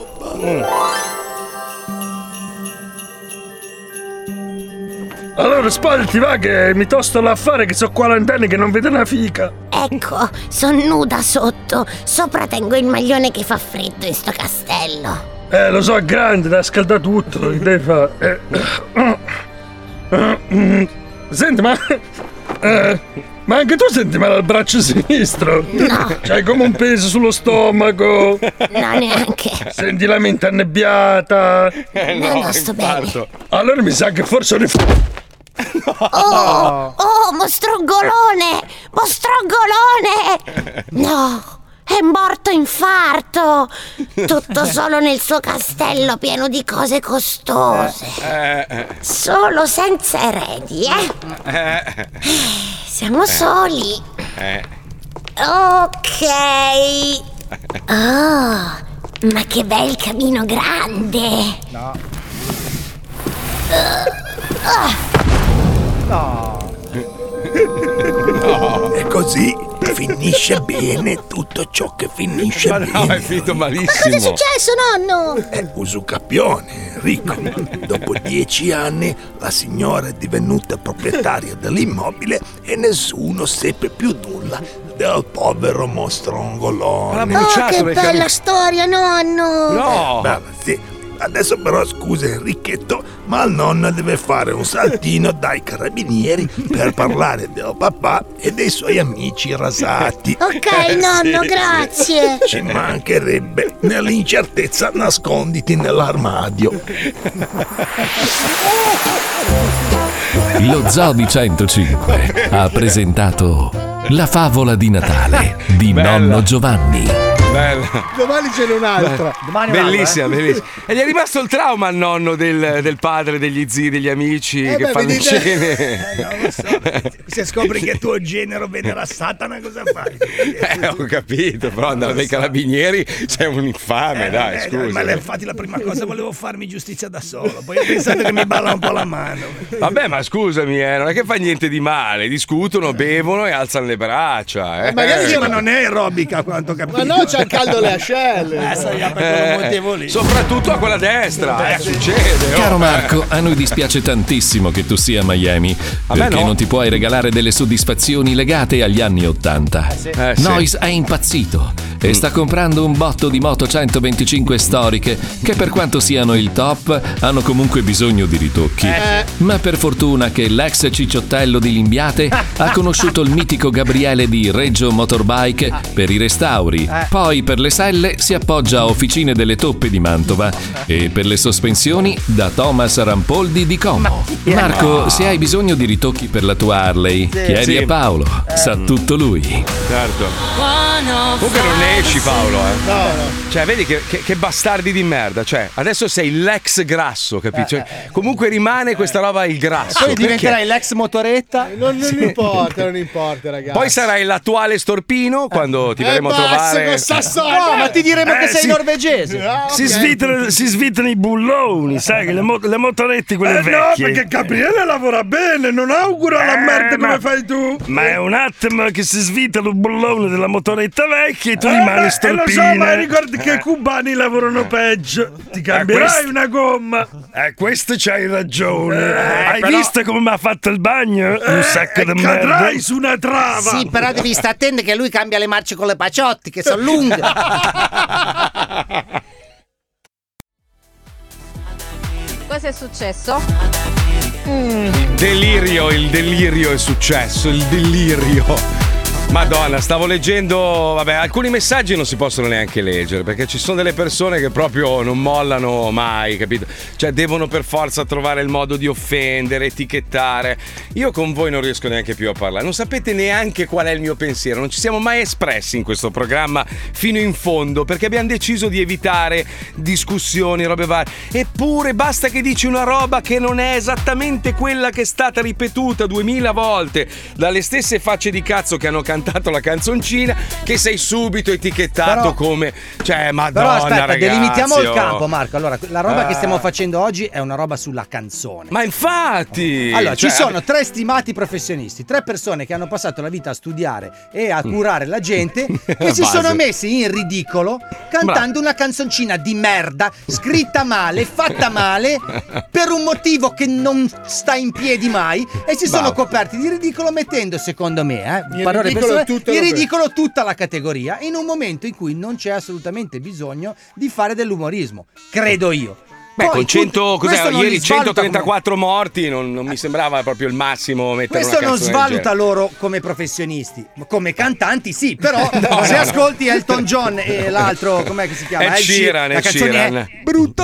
Allora spalti va che mi tosto l'affare che so 40 anni che non vedo una fica. Ecco, sono nuda sotto. Sopra tengo il maglione che fa freddo in sto castello. Eh, lo so, è grande, da scaldare tutto, che devi fare? Eh, eh, eh. Senti, ma... eh, ma anche tu senti male al braccio sinistro? No. C'hai come un peso sullo stomaco. No, neanche. Senti la mente annebbiata. no, no, sto bene. Allora mi sa che forse ho rif- Oh, oh, mostrongolone! Mostrongolone! No, è morto infarto! Tutto solo nel suo castello pieno di cose costose. Eh, Solo senza eredi, eh? eh, Siamo soli. eh. Ok. Oh, ma che bel camino grande. No. Ah, No. E così finisce bene tutto ciò che finisce Ma bene. no, è finito cosa è malissimo. successo, nonno? È usucapione, Enrico. Dopo dieci anni la signora è divenuta proprietaria dell'immobile e nessuno seppe più nulla del povero mostrongolone. Oh, che bella storia, nonno. Beh, sì. Adesso però scusa Enrichetto, ma il nonno deve fare un saltino dai carabinieri per parlare del papà e dei suoi amici rasati. Ok, nonno, grazie. Ci mancherebbe. Nell'incertezza nasconditi nell'armadio. Lo Zoo di 105 ha presentato La favola di Natale di nonno Giovanni. Bella. Domani ce n'è un'altra. Bellissima, bellissima. E gli è rimasto il trauma al nonno del, del padre, degli zii, degli amici Eh che beh, fanno vedete- cene. Se scopri che tuo genero venera Satana, cosa fai? Eh, ho capito, però andare dai carabinieri c'è un infame, dai, Eh, scusa. Ma infatti la prima cosa volevo farmi giustizia da solo, poi ho pensato che mi balla un po' la mano. Vabbè, ma scusami, eh, non è che fa niente di male, discutono, bevono e alzano le braccia. Eh. magari Sì, ma non è aerobica quanto capito. Ma no, c'ha caldo le ascelle. Eh, Eh, quello motivo lì. soprattutto a quella destra, eh, succede. oh. Caro Marco, a noi dispiace tantissimo che tu sia a Miami, A perché no. non ti puoi regalare delle soddisfazioni legate agli anni Ottanta. sì. Eh, sì. Noyes è impazzito e sta comprando un botto di moto 125 storiche che per quanto siano il top hanno comunque bisogno di ritocchi. Eh. Ma per fortuna che l'ex cicciottello di Limbiate ha conosciuto il mitico Gabriele di Reggio Motorbike per i restauri. Poi per le selle si appoggia a Officine delle Toppe di Mantova e per le sospensioni da Thomas Rampoldi di Como. Marco, se hai bisogno di ritocchi per la tua Harley, chiedi a Paolo, sa tutto lui. Certo. Comunque non ne esci Paolo, eh. Cioè, vedi che, che- che bastardi di merda. Cioè, adesso sei l'ex grasso, capito? Cioè, comunque rimane questa roba il grasso. Poi perché? diventerai l'ex motoretta. Non, non importa, non importa, ragazzi. Poi sarai l'attuale storpino quando ti Eh, verremo a trovare. No, ma ti diremo Eh, che sei sì. norvegese. Ah, Si, ok. svitano, si svitano i bulloni, sai, che le, mo- le motorette quelle Eh, no, vecchie. perché Gabriele lavora bene, non auguro la merda come fai tu. Ma è un attimo che si svita il bullone della motoretta vecchia e tu Eh, rimani beh, storpina. eh, lo so, ma ricordi che i cubani lavorano peggio. Ti cambierai una gomma. Eh, questo c'hai ragione. Hai però- visto come mi ha fatto il bagno? un sacco di merda. cadrai su una trava. Sì, però devi stare attento che lui cambia le marce con le paciotti, che sono lunghe. Cosa è successo? Delirio, il delirio è successo, il delirio. Madonna, stavo leggendo, vabbè, alcuni messaggi non si possono neanche leggere perché ci sono delle persone che proprio non mollano mai, capito? Cioè devono per forza trovare il modo di offendere, etichettare. Io con voi non riesco neanche più a parlare, non sapete neanche qual è il mio pensiero, non ci siamo mai espressi in questo programma fino in fondo perché abbiamo deciso di evitare discussioni, robe varie. Eppure basta che dici una roba che non è esattamente quella che è stata ripetuta duemila volte dalle stesse facce di cazzo che hanno cantato la canzoncina, che sei subito etichettato Però- come. Cioè, madonna, Però aspetta, ragazzi, delimitiamo il oh. campo, Marco. Allora, la roba che Ah. stiamo facendo oggi è una roba sulla canzone. Ma infatti! Allora, cioè, ci sono tre stimati professionisti, tre persone che hanno passato la vita a studiare e a curare la gente, che si sono messi in ridicolo cantando una canzoncina di merda, scritta male, fatta male, per un motivo che non sta in piedi mai, e si sono Bravo. coperti di ridicolo mettendo, secondo me, eh, In parole ridicolo tutto in lo- ridicolo tutta la categoria, in un momento in cui non c'è assolutamente bisogno di fare dell'umorismo, credo io. Beh, Poi con tu- 100, cos'è, ieri svaluta come- 134 morti non, non mi sembrava proprio il massimo mettere Questo una non svaluta loro come professionisti, ma come cantanti sì, però No, se no. ascolti Elton John e l'altro, com'è che si chiama? Ed Ed Sheeran, la canzone Sheeran. è brutta,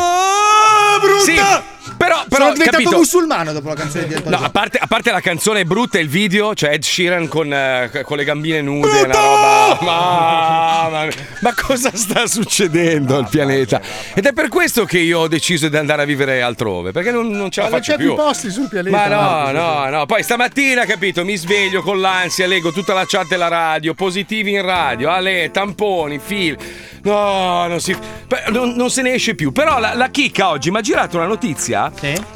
brutta. Sì, però, però Sono diventato capito? musulmano dopo la canzone di Elton No, John. a parte, a parte la canzone brutta e il video, cioè Ed Sheeran con, eh, con le gambine nude, una roba. Mamma mia. Ma cosa sta succedendo al pianeta? Ed è per questo che io ho deciso di andare a vivere altrove, perché non, non ce la Ma non faccio c'è più più. posti sul pianeta. Ma no, no, no. Poi stamattina, capito, mi sveglio con l'ansia, leggo tutta la chat della radio, positivi in radio, ale, tamponi, fil. No, non, si, non, non se ne esce più. Però la, la chicca oggi mi ha girato una notizia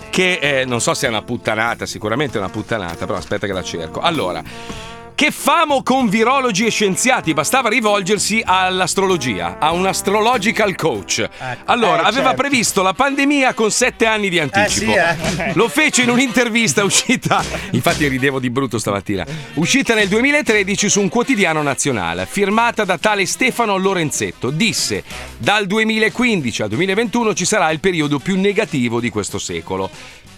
che eh, non so se è una puttanata, sicuramente è una puttanata, però aspetta che la cerco. Allora. Che famo con virologi e scienziati, bastava rivolgersi all'astrologia, a un astrological coach. Allora, eh, aveva certo. previsto la pandemia con sette anni di anticipo. sì, eh. Lo fece in un'intervista uscita, infatti ridevo di brutto stamattina, uscita nel 2013 su un quotidiano nazionale, firmata da tale Stefano Lorenzetto. Disse, dal 2015 al 2021 ci sarà il periodo più negativo di questo secolo.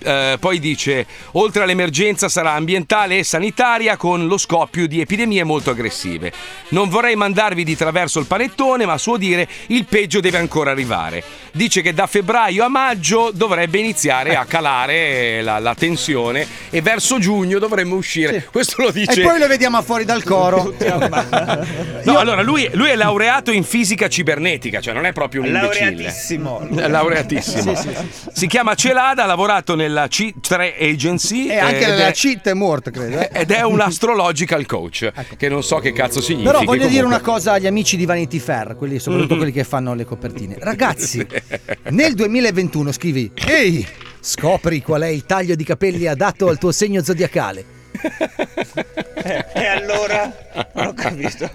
Eh, poi dice, oltre all'emergenza sarà ambientale e sanitaria con lo scoppio di epidemie molto aggressive. Non vorrei mandarvi di traverso il panettone, ma a suo dire il peggio deve ancora arrivare. Dice che da febbraio a maggio dovrebbe iniziare a calare la, la tensione e verso giugno dovremmo uscire. Questo lo dice... E poi lo vediamo fuori dal coro. No, allora lui, lui è laureato in fisica cibernetica, cioè non è proprio un imbecille. Laureatissimo. Laureatissimo. Sì, sì, Si chiama Celada, ha lavorato nella C3 Agency. E anche ed la è- cheat è morto, credo. eh. ed è un astrological coach, che non so che cazzo significa. Però voglio dire una cosa agli amici di Vanity Fair, quelli, soprattutto Mhm. quelli che fanno le copertine. Ragazzi, nel 2021 scrivi: Ehi, scopri qual è il taglio di capelli adatto al tuo segno zodiacale. E allora? Non ho capito.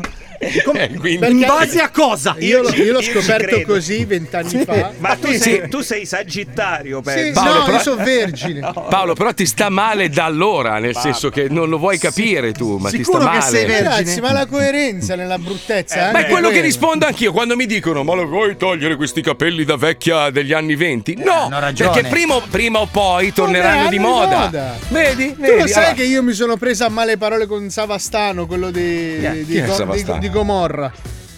Quindi- In base a cosa? Io, l'ho- io l'ho scoperto così vent'anni fa. Ma tu Sì. sei, tu sei sagittario, Sì, penso. no, però- io sono vergine. Paolo, però ti sta male da allora, nel senso che non lo vuoi capire tu, ma ti sta male. Ragazzi, ma la coerenza nella bruttezza. Eh, Ma è quello che rispondo anch'io quando mi dicono: Ma lo vuoi togliere questi capelli da vecchia degli anni 20? No, hanno ragione. perché prima, o- prima o poi torneranno di moda. Vedi? Tu Vedi? lo sai allora- che io mi sono presa a male parole con Savastano, quello di, è? di, Chi è Go- Savastano? di- di Gomorra.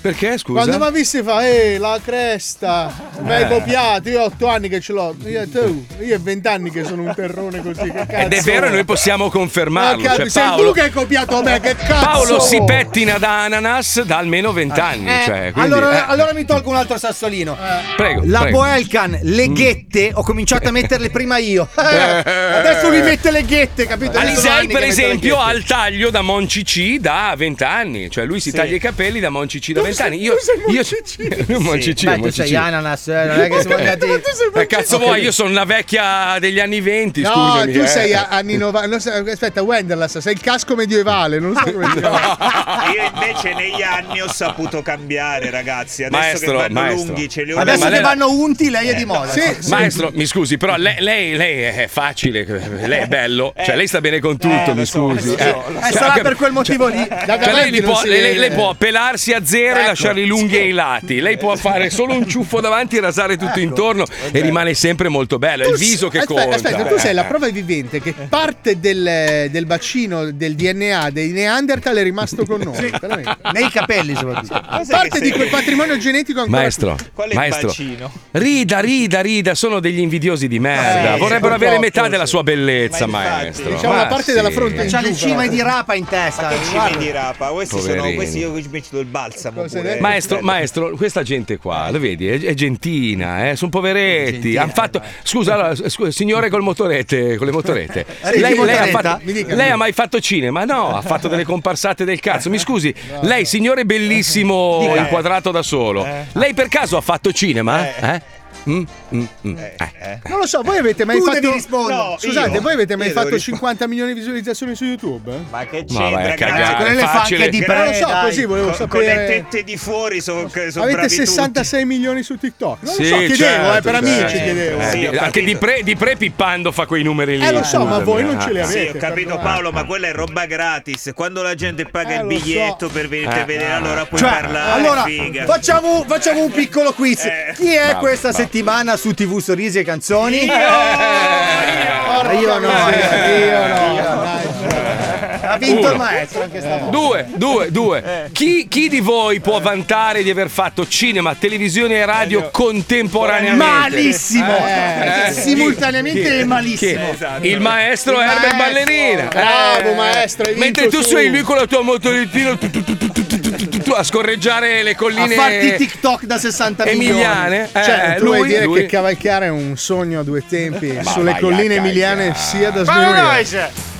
Perché, scusa? Quando mi ha visto fa, eh, la cresta, mi hai Eh. copiato, io ho otto anni che ce l'ho. Io, tu, io ho vent'anni che sono un terrone così, che cazzo. Ed è vero, e noi possiamo confermarlo. Ma Cioè, capi- sei Paolo, tu che hai copiato me, che cazzo? Paolo si pettina da ananas da almeno vent'anni. Eh, cioè, quindi, allora, eh, allora mi tolgo un altro sassolino. Prego, La prego. Boelcan, le ghette, ho cominciato a metterle prima io. Adesso mi mette le ghette, capito? Alisei, per esempio, ha il taglio da Monci C da 20 anni. Cioè, lui si Sì. taglia i capelli da Monci C da 20 anni. Io, tu sei io Monci C, Beh, tu sei ananas, eh, non è che siamo andati. Eh, cazzo vuoi? Io sono una vecchia degli anni 20, No, scusami. tu eh. sei anni 90. aspetta, Wenderlust, sei il casco medievale, non so come. Io invece negli anni ho saputo cambiare, ragazzi. Adesso Maestro, che vanno maestro. lunghi, ce li ho Adesso che vanno unti, lei è di moda. Maestro, mi scusi, però lei, lei- lei è facile, lei è bello, cioè lei sta bene con tutto, mi scusi. Eh, eh. sarà Cioè, per quel motivo lì. Cioè, lei, li può, lei- lei può pelarsi a zero e Ecco. lasciarli lunghi ai lati. Lei può fare solo un ciuffo davanti e rasare tutto intorno e rimane sempre molto bello. È il viso che aspetta, conta. Aspetta, tu sei la prova vivente che parte del, del bacino del DNA dei Neanderthal è rimasto con noi. veramente. Nei capelli, soprattutto. Parte di quel patrimonio genetico ancora. Maestro, Qual è maestro, il bacino? rida, rida, rida, sono degli invidiosi di merda. Eh, Vorrebbero sì, avere purtroppo, metà della sua bellezza, maestro. Diciamo Ma la parte sì. della fronte C'ha le cime di rapa in testa. Che ci guarda. vedi rapa? Questi sono Poverini. questi io ci metto il balsamo. Pure. Maestro, maestro, questa gente qua, lo vedi, è, è gentina, eh, sono poveretti. Han fatto, scusa, allora, scusa, signore col motorette, con le motorette. Lei, chi lei ha fatto- lei ha mai fatto cinema? No, ha fatto delle comparsate del cazzo. Mi scusi, lei, signore bellissimo, inquadrato da solo, lei per caso ha fatto cinema? Eh? Mm, mm, mm. Eh. Non lo so, voi avete mai Tu fatto. No, Scusate, io. voi avete mai Io fatto rispondere. 50 milioni di visualizzazioni su YouTube? eh? Ma che Ma vai c'entra, cagare, grazie. Quelle le fa anche di Però Non lo pre, so, dai. così volevo Con, con le sapere. tette di fuori sono, sono Avete bravi 66 milioni su TikTok. Non Sì, lo so, chiedevo, certo, eh, per certo. amici chiedevo. Eh, Sì, anche di pre, di pre pippando fa quei numeri lì. Eh, lo so, ma voi non eh. ce li tutti. Sì, avete. ho capito. Paolo, ma quella è roba gratis. Quando la gente paga Eh, il biglietto per venirti Eh. a vedere, allora puoi Cioè, parlare. allora, facciamo, facciamo un piccolo quiz. Eh. Chi è questa bravo. Settimana su TV Sorrisi e Canzoni? Io! Io, io no, io, io no. Ha vinto Uno. il maestro anche stavolta. Due, due, due. Chi, chi di voi può vantare di aver fatto cinema, televisione e radio contemporaneamente? Malissimo! Eh? Simultaneamente Chi? è malissimo. Chi? Il maestro Herbert. Ballerina. Bravo, Eh. maestro, hai vinto Mentre tu su. sei lì con la tua motorettino tu, tu, tu, a scorreggiare le A colline farti TikTok da 60 emiliane. milioni. Cioè, Eh, tu lui, vuoi dire lui. che cavalcare è un sogno a due tempi Ma sulle vai a colline emiliane sia da sminuire.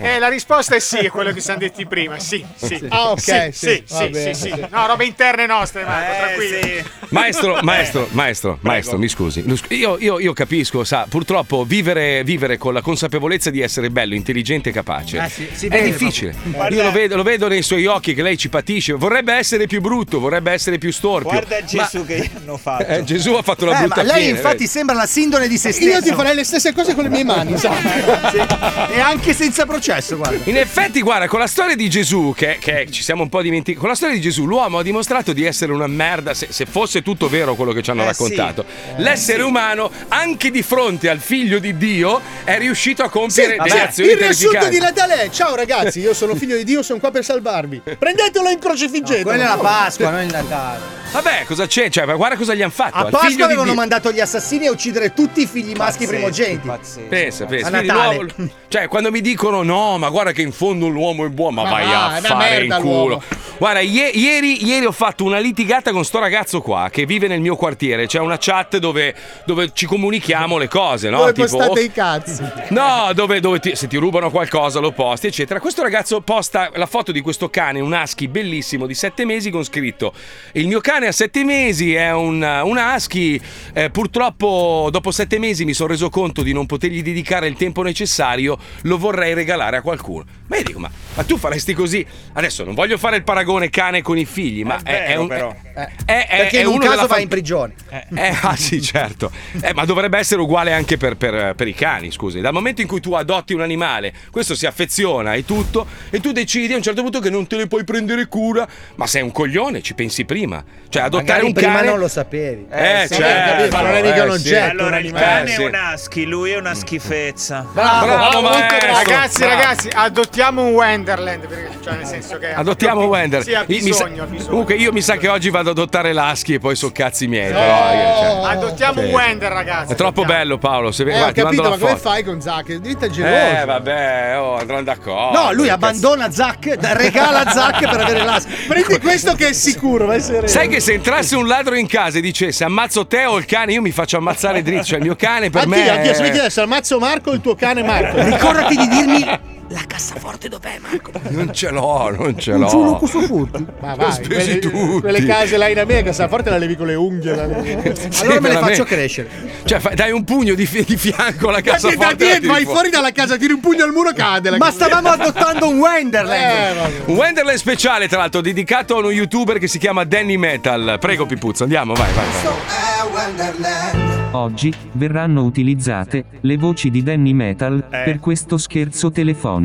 Eh, la risposta è sì, è quello che siamo detti prima. Sì, sì. Ah, ok, Sì, sì, sì, sì, sì. No, robe interne nostre, Marco, Eh, tranquillo. sì. Maestro, maestro, maestro, maestro, mi scusi. Io, io- io capisco, sa, purtroppo vivere, vivere con la consapevolezza di essere bello, intelligente e capace Eh sì, è difficile. Guarda- Io lo vedo, lo vedo nei suoi occhi che lei ci patisce. Vorrebbe essere più brutto, vorrebbe essere più storpio. Guarda Gesù che hanno fatto. Eh, Gesù ha fatto la Eh, brutta ma lei fine, infatti vedi? sembra la sindone di se stesso. Io ti farei le stesse cose con le mie mani, esatto. Sì. E anche senza processo, guarda. In effetti, guarda, con la storia di Gesù, che, che ci siamo un po' dimenticati, con la storia di Gesù, l'uomo ha dimostrato di essere una merda. Se, se fosse tutto vero quello che ci hanno Eh, raccontato, sì. l'essere umano, anche di fronte al figlio di Dio, è riuscito a compiere Sì, delle azioni il riassunto di Natale è Ciao ragazzi, io sono figlio di Dio, sono qua per salvarvi. Prendetelo in crocifiggete. Quella è la Pasqua, non il Natale. Vabbè, cosa c'è? Cioè, ma guarda cosa gli hanno fatto. A Pasqua di avevano Dio. mandato gli assassini a uccidere tutti i figli maschi primogeniti. Pensa, pensa. A Quindi l'uomo- cioè, quando mi dicono no, ma guarda che in fondo l'uomo è buono, ma, Ma vai va, a fare in culo. l'uomo. Guarda, ie- ieri, ieri ho fatto una litigata con sto ragazzo qua che vive nel mio quartiere. C'è una chat dove, dove ci comunichiamo le cose, no? Dove Tipo, postate oh, i cazzi. No, dove, dove ti- se ti rubano qualcosa lo posti, eccetera. Questo ragazzo posta la foto di questo cane, un husky bellissimo di sette mesi con scritto: Il mio cane cane a sette mesi, è un, un husky. eh, purtroppo, dopo sette mesi mi sono reso conto di non potergli dedicare il tempo necessario. Lo vorrei regalare a qualcuno. Ma io dico, ma, ma tu faresti così? Adesso non voglio fare il paragone cane con i figli, ma è, è vero, un. però. è- è- Perché è in un uno caso va fam- in prigione. eh, ah sì, certo. Eh, ma dovrebbe essere uguale anche per, per- per i cani, scusi. Dal momento in cui tu adotti un animale, questo si affeziona e tutto, e tu decidi a un certo punto che non te ne puoi prendere cura, ma sei un coglione, ci pensi prima. Cioè, adottare Magari un prima cane... non lo sapevi. Eh, sì, certo, ma non è mica eh, un sì. oggetto. Allora, un il cane Eh, sì. è un husky, lui è una schifezza. Bravo, Bravo, maestro. Ragazzi, Bravo. Ragazzi, adottiamo un Wenderland. Perché, cioè, nel senso che. Adottiamo Wender. Sì, ha bisogno, ha bisogno. Comunque, io mi sa che oggi vado ad adottare l'aschi e poi so cazzi miei. Però, io, cioè, Adottiamo sì. un Wender, ragazzi. È troppo bello, Paolo. Se... Eh, guarda, ho capito, ma come foto. fai con Zac? Diventa geloso. Eh, vabbè, oh, andranno d'accordo. No, lui abbandona Zac, regala Zac per avere l'asco. Prendi questo che è sicuro, vai sereno. Sai che se entrasse un ladro in casa e dicesse ammazzo te o il cane, io mi faccio ammazzare dritto. Cioè, il mio cane per Anch'io, me. anch'io, è- se mi chiedesse ammazzo Marco il tuo cane Marco. Ricordati di dirmi la cassaforte dov'è, Marco? Non ce l'ho, non ce l'ho l'ho. questo furti. Ma vai, spesi quelle, tutti. quelle case là in America, sta forte la levi con le unghie. la levi. Sì, Allora me le faccio crescere. Cioè, fai- dai un pugno di, fi- di fianco alla Perché da cassaforte. dietro vai fuori dalla casa, tiri un pugno al muro, cade. Ma stavamo adottando un Wenderland. Eh. Un Wenderland speciale, tra l'altro, dedicato a uno youtuber che si chiama Danny Metal. Prego, Pipuzzo, andiamo, vai, vai. vai. Oggi verranno utilizzate le voci di Danny Metal Eh. per questo scherzo telefonico.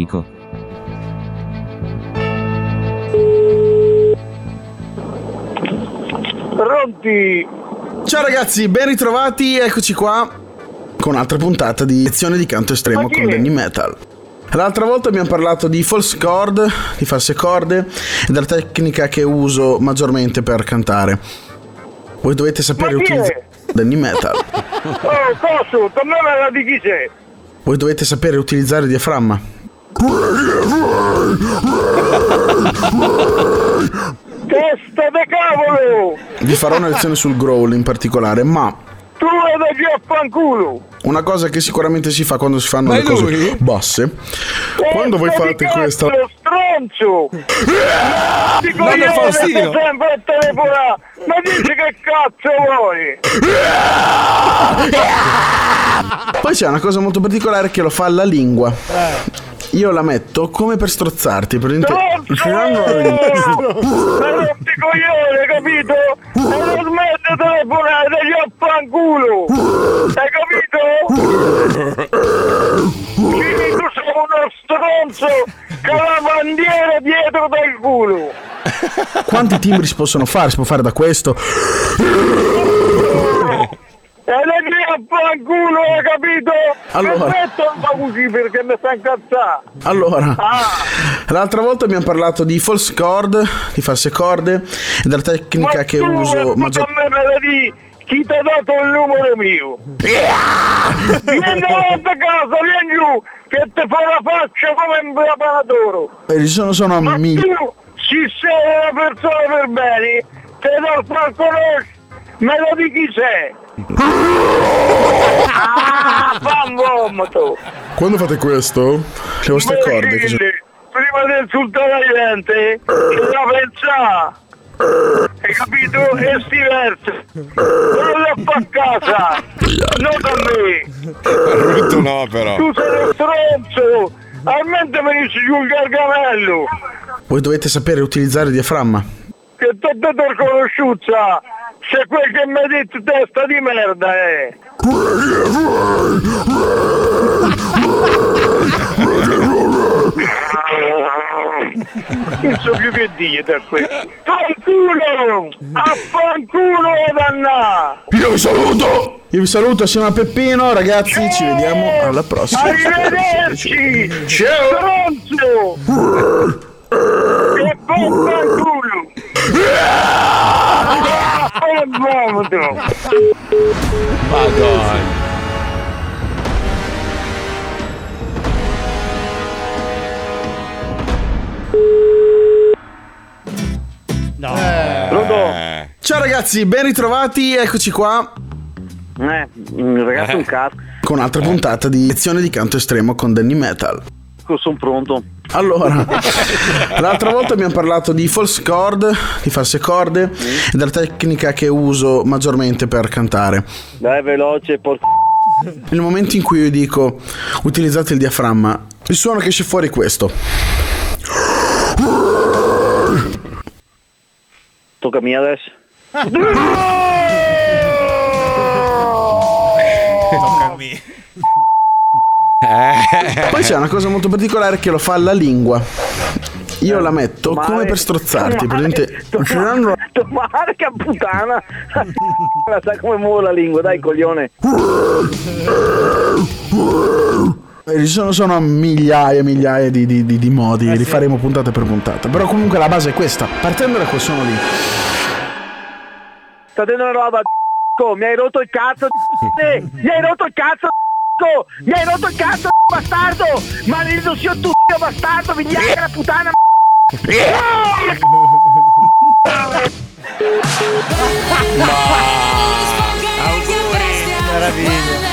Pronti? Ciao ragazzi, ben ritrovati, eccoci qua con un'altra puntata di lezione di canto estremo con Danny Metal. L'altra volta abbiamo parlato di false chord, di false corde e della tecnica che uso maggiormente per cantare. Voi dovete sapere utilizzare Danny Metal. Oh, coso, tornare di chi sei? Voi dovete sapere utilizzare il diaframma. Testa de cavolo! Vi farò una lezione sul growl in particolare, ma Tu vedi che affanculo! una cosa che sicuramente si fa quando si fanno Ma le cose lui? basse. Quando voi fate cazzo, questa stronzo! Dico io che Faustino. sempre a telefonare! Ma dici che cazzo vuoi? Poi c'è una cosa molto particolare che lo fa alla lingua. Io la metto come per strozzarti, per inte- Ma rotti coglione, capito? E non smetto di telefonare, degli affanculo! Hai capito? Quindi tu sei uno stronzo ha la bandiera dietro del culo! Quanti timbri si possono fare? Si può fare da questo? E lei mi affanculo, hai capito? Allora. Un po' così perché mi sta incazzando! Allora, Ah. l'altra volta abbiamo parlato di false chord, di false corde e della tecnica che tu, uso tu maggior- me me la di chi ti ha dato il numero mio vieni davanti a casa vieni giù che ti fa la faccia come un preparatore Eh, sono, sono ma amici. tu ci sei una persona per bene te lo fa conoscere me lo di chi sei ah fa un vomito Quando fate questo, le vostre corde che prima di insultare la gente che la pensa. Hai capito? E versi non la fa a casa. Non da me. Brutto no, però. tu sei uno stronzo. Almeno mi dici giù il gargamello. Voi dovete sapere utilizzare il diaframma. che ti ho dato riconosciuta se quel che mi hai detto testa di merda eh. Non so più che dire da questo? Fanculo! Affanculo danna Io vi saluto! Io vi saluto assieme a Peppino, ragazzi, ci vediamo alla prossima. arrivederci! Ciao! stronzo! Che fanculo e vomito Madonna. No. Ciao ragazzi, ben ritrovati, eccoci qua. Eh, ragazzi, un cazzo. Con un'altra puntata di lezione di canto estremo con Danny Metal. sono pronto. Allora, l'altra volta abbiamo parlato di false chord, di false corde e della tecnica che uso maggiormente per cantare. Dai, veloce, porca. Nel momento in cui io dico utilizzate il diaframma, il suono che esce fuori è questo. Tocca a me adesso. Poi c'è una cosa molto particolare che lo fa alla lingua. Io la metto come per strozzarti, presente? Male che puttana! Sai come muovo la lingua, dai coglione! Eh, Ci sono, sono migliaia e migliaia di, di- di- di modi, li faremo puntata per puntata. Però comunque la base è questa, partendo da quel suono lì. Sta dentro una roba c***o, mi hai rotto il cazzo sì, mi hai rotto il cazzo c***o, mi hai rotto il cazzo bastardo! Maledetto sia tu bastardo vigliacca la puttana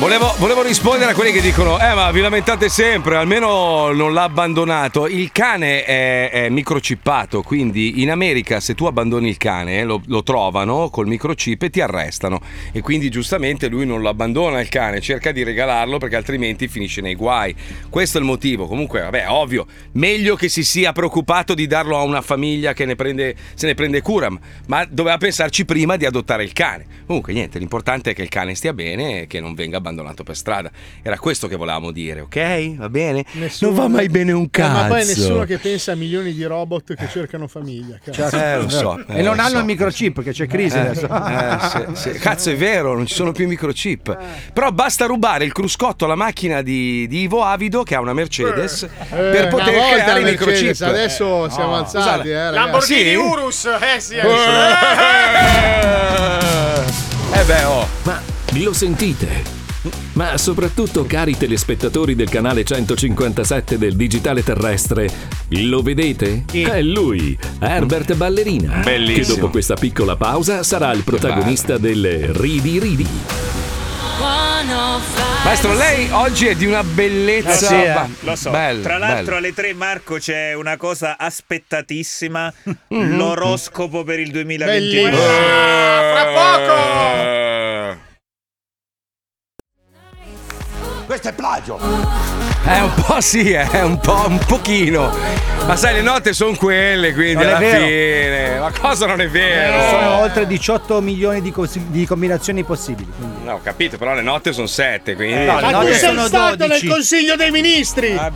Volevo, volevo rispondere a quelli che dicono: Eh, ma vi lamentate sempre, almeno non l'ha abbandonato. Il cane è, è microchippato, quindi in America, se tu abbandoni il cane, lo, lo trovano col microchip e ti arrestano. E quindi giustamente lui non lo abbandona il cane, cerca di regalarlo perché altrimenti finisce nei guai. Questo è il motivo. Comunque, vabbè, ovvio, meglio che si sia preoccupato di darlo a una famiglia che ne prende- se ne prende cura, ma doveva pensarci prima di adottare il cane. Comunque, niente, l'importante è che il cane stia bene e che non venga abbandonato per strada. Era questo che volevamo dire, ok? Va bene? Nessuno- Non va mai bene un Eh, cazzo. ma poi nessuno che pensa a milioni di robot che cercano famiglia. cazzo. Eh, lo so. e eh, non lo hanno so. il microchip che c'è crisi Eh, adesso. eh, sì, sì. Cazzo, è vero, non ci sono più microchip. Però basta rubare il cruscotto alla macchina di, di Ivo Avido, che ha una Mercedes, per Eh, poter creare i Mercedes, microchip. Adesso Eh, siamo no. alzati, eh, ragazzi. Lamborghini Sì? Urus, eh sì. Eh beh, oh. Ma lo sentite? Ma soprattutto cari telespettatori del canale 157 del Digitale Terrestre, lo vedete? È lui, Herbert Ballerina, Bellissimo. che dopo questa piccola pausa sarà il protagonista del Ridi Ridi. Maestro, lei oggi è di una bellezza. Lo so, ba- lo so. bello, Tra l'altro bello. alle 3 Marco c'è una cosa aspettatissima, Mm-hmm. l'oroscopo per il 2022. Bellissimo. Fra poco! Questo è plagio. Eh, un po' sì, eh, un po', un pochino. Ma sai, le note sono quelle, quindi Non è alla vero. fine. Ma cosa non è vero? Sono oltre 18 milioni di, cos- di combinazioni possibili. quindi. No, ho capito, però le note sono 7, quindi. No, le Ma tu note sei sono stato 12. nel Consiglio dei Ministri! Ma,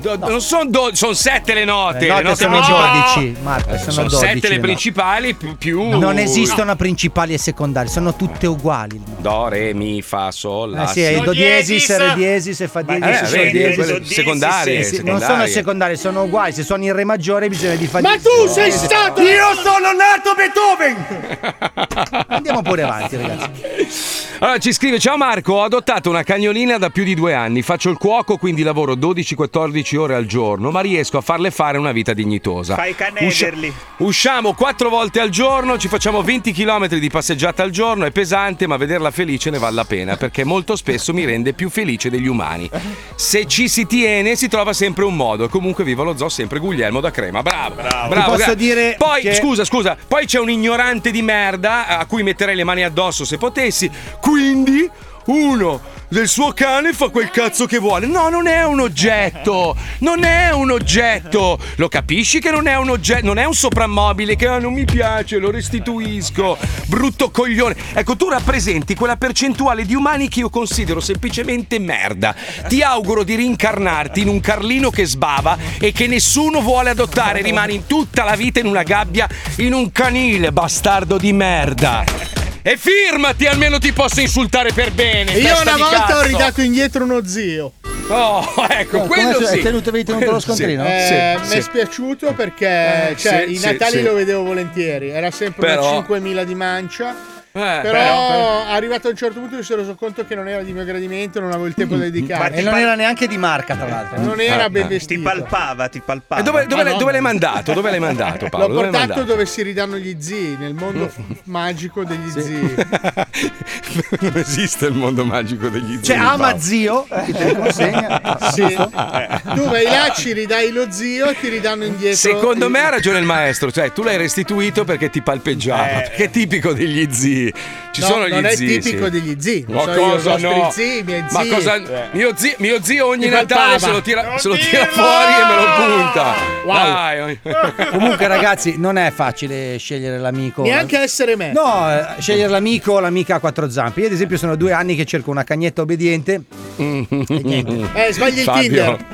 do- Non sono 12, sono 7 le note. Le note sono principali. 12, Marco, sono Sono 12 7 le le principali più. più- Non esistono principali e secondari, sono tutte uguali. Do, re, mi, fa, sol, Eh la, sì, è si. do diesis, re diesis e fa Ma diesis, eh, diesis. quelle secondarie, Sì, sì, secondarie. Non sono secondarie, sono uguali. Se suoni in re maggiore bisogna di fare Ma tu sei stato- Io sono nato Beethoven! Andiamo pure avanti, ragazzi. Allora ci scrive: Ciao Marco, ho adottato una cagnolina da più di due anni. Faccio il cuoco, quindi lavoro 12-14 ore al giorno, ma riesco a farle fare una vita dignitosa. Fai canederli. Usciamo quattro volte al giorno, ci facciamo 20 km di passeggiata al giorno, è pesante, ma vederla felice ne vale la pena perché molto spesso mi rende più felice degli umani. Se ci si tiene, si trova sempre un modo. E comunque viva lo zoo, sempre Guglielmo da Crema. Bravo, bravo. Ti posso gra- dire Poi, che- scusa, scusa, poi c'è un ignorante di merda a cui metterei le mani addosso se potessi. Quindi. Uno del suo cane fa quel cazzo che vuole. No, non è un oggetto. Non è un oggetto. Lo capisci che non è un oggetto? Non è un soprammobile che "Ah, non mi piace, lo restituisco. Brutto coglione. Ecco, tu rappresenti quella percentuale di umani che io considero semplicemente merda. Ti auguro di rincarnarti in un Carlino che sbava e che nessuno vuole adottare. Rimani tutta la vita in una gabbia, in un canile, bastardo di merda. E firmati, almeno ti posso insultare per bene. E io una volta ho cazzo. ridato indietro uno zio. Oh, ecco, quello sì. avevi tenuto lo scontrino? Eh, Sì, mi è sì. spiaciuto perché cioè, sì, i sì, Natali sì. lo vedevo volentieri. Era sempre Però- una 5.000 di mancia. Eh, però arrivato a un certo punto mi sono reso conto che non era di mio gradimento, non avevo il tempo da dedicare. E non era neanche di marca, tra l'altro. Non era ben vestito. Ti palpava, ti palpava. E dove, dove Ah, l'hai- no. dove l'hai mandato? Dove l'hai mandato, Paolo? L'ho Dove portato mandato? dove si ridanno gli zii, nel mondo magico degli zii. non esiste il mondo magico degli zii. C'è Ama Paolo. Zio che te lo consegna. Sì. Tu vai là, ci ridai lo zio e ti ridanno indietro. Secondo me ha ragione il maestro, cioè tu l'hai restituito perché ti palpeggiava, perché è tipico degli zii. Ci No, sono gli non è zii. tipico sì. degli zii. Ma So io, cosa vostri no? zii, miei Ma zii. cosa? Eh. Mio, zio, mio zio ogni Ti Natale se lo tira, se lo tira fuori e me lo punta. Wow. Dai. Comunque, ragazzi, non è facile scegliere l'amico. Neanche essere me. No, eh, scegliere l'amico o l'amica a quattro zampe. Io, ad esempio, sono due anni che cerco una cagnetta obbediente. Eh, sbagli il Fabio, Tinder.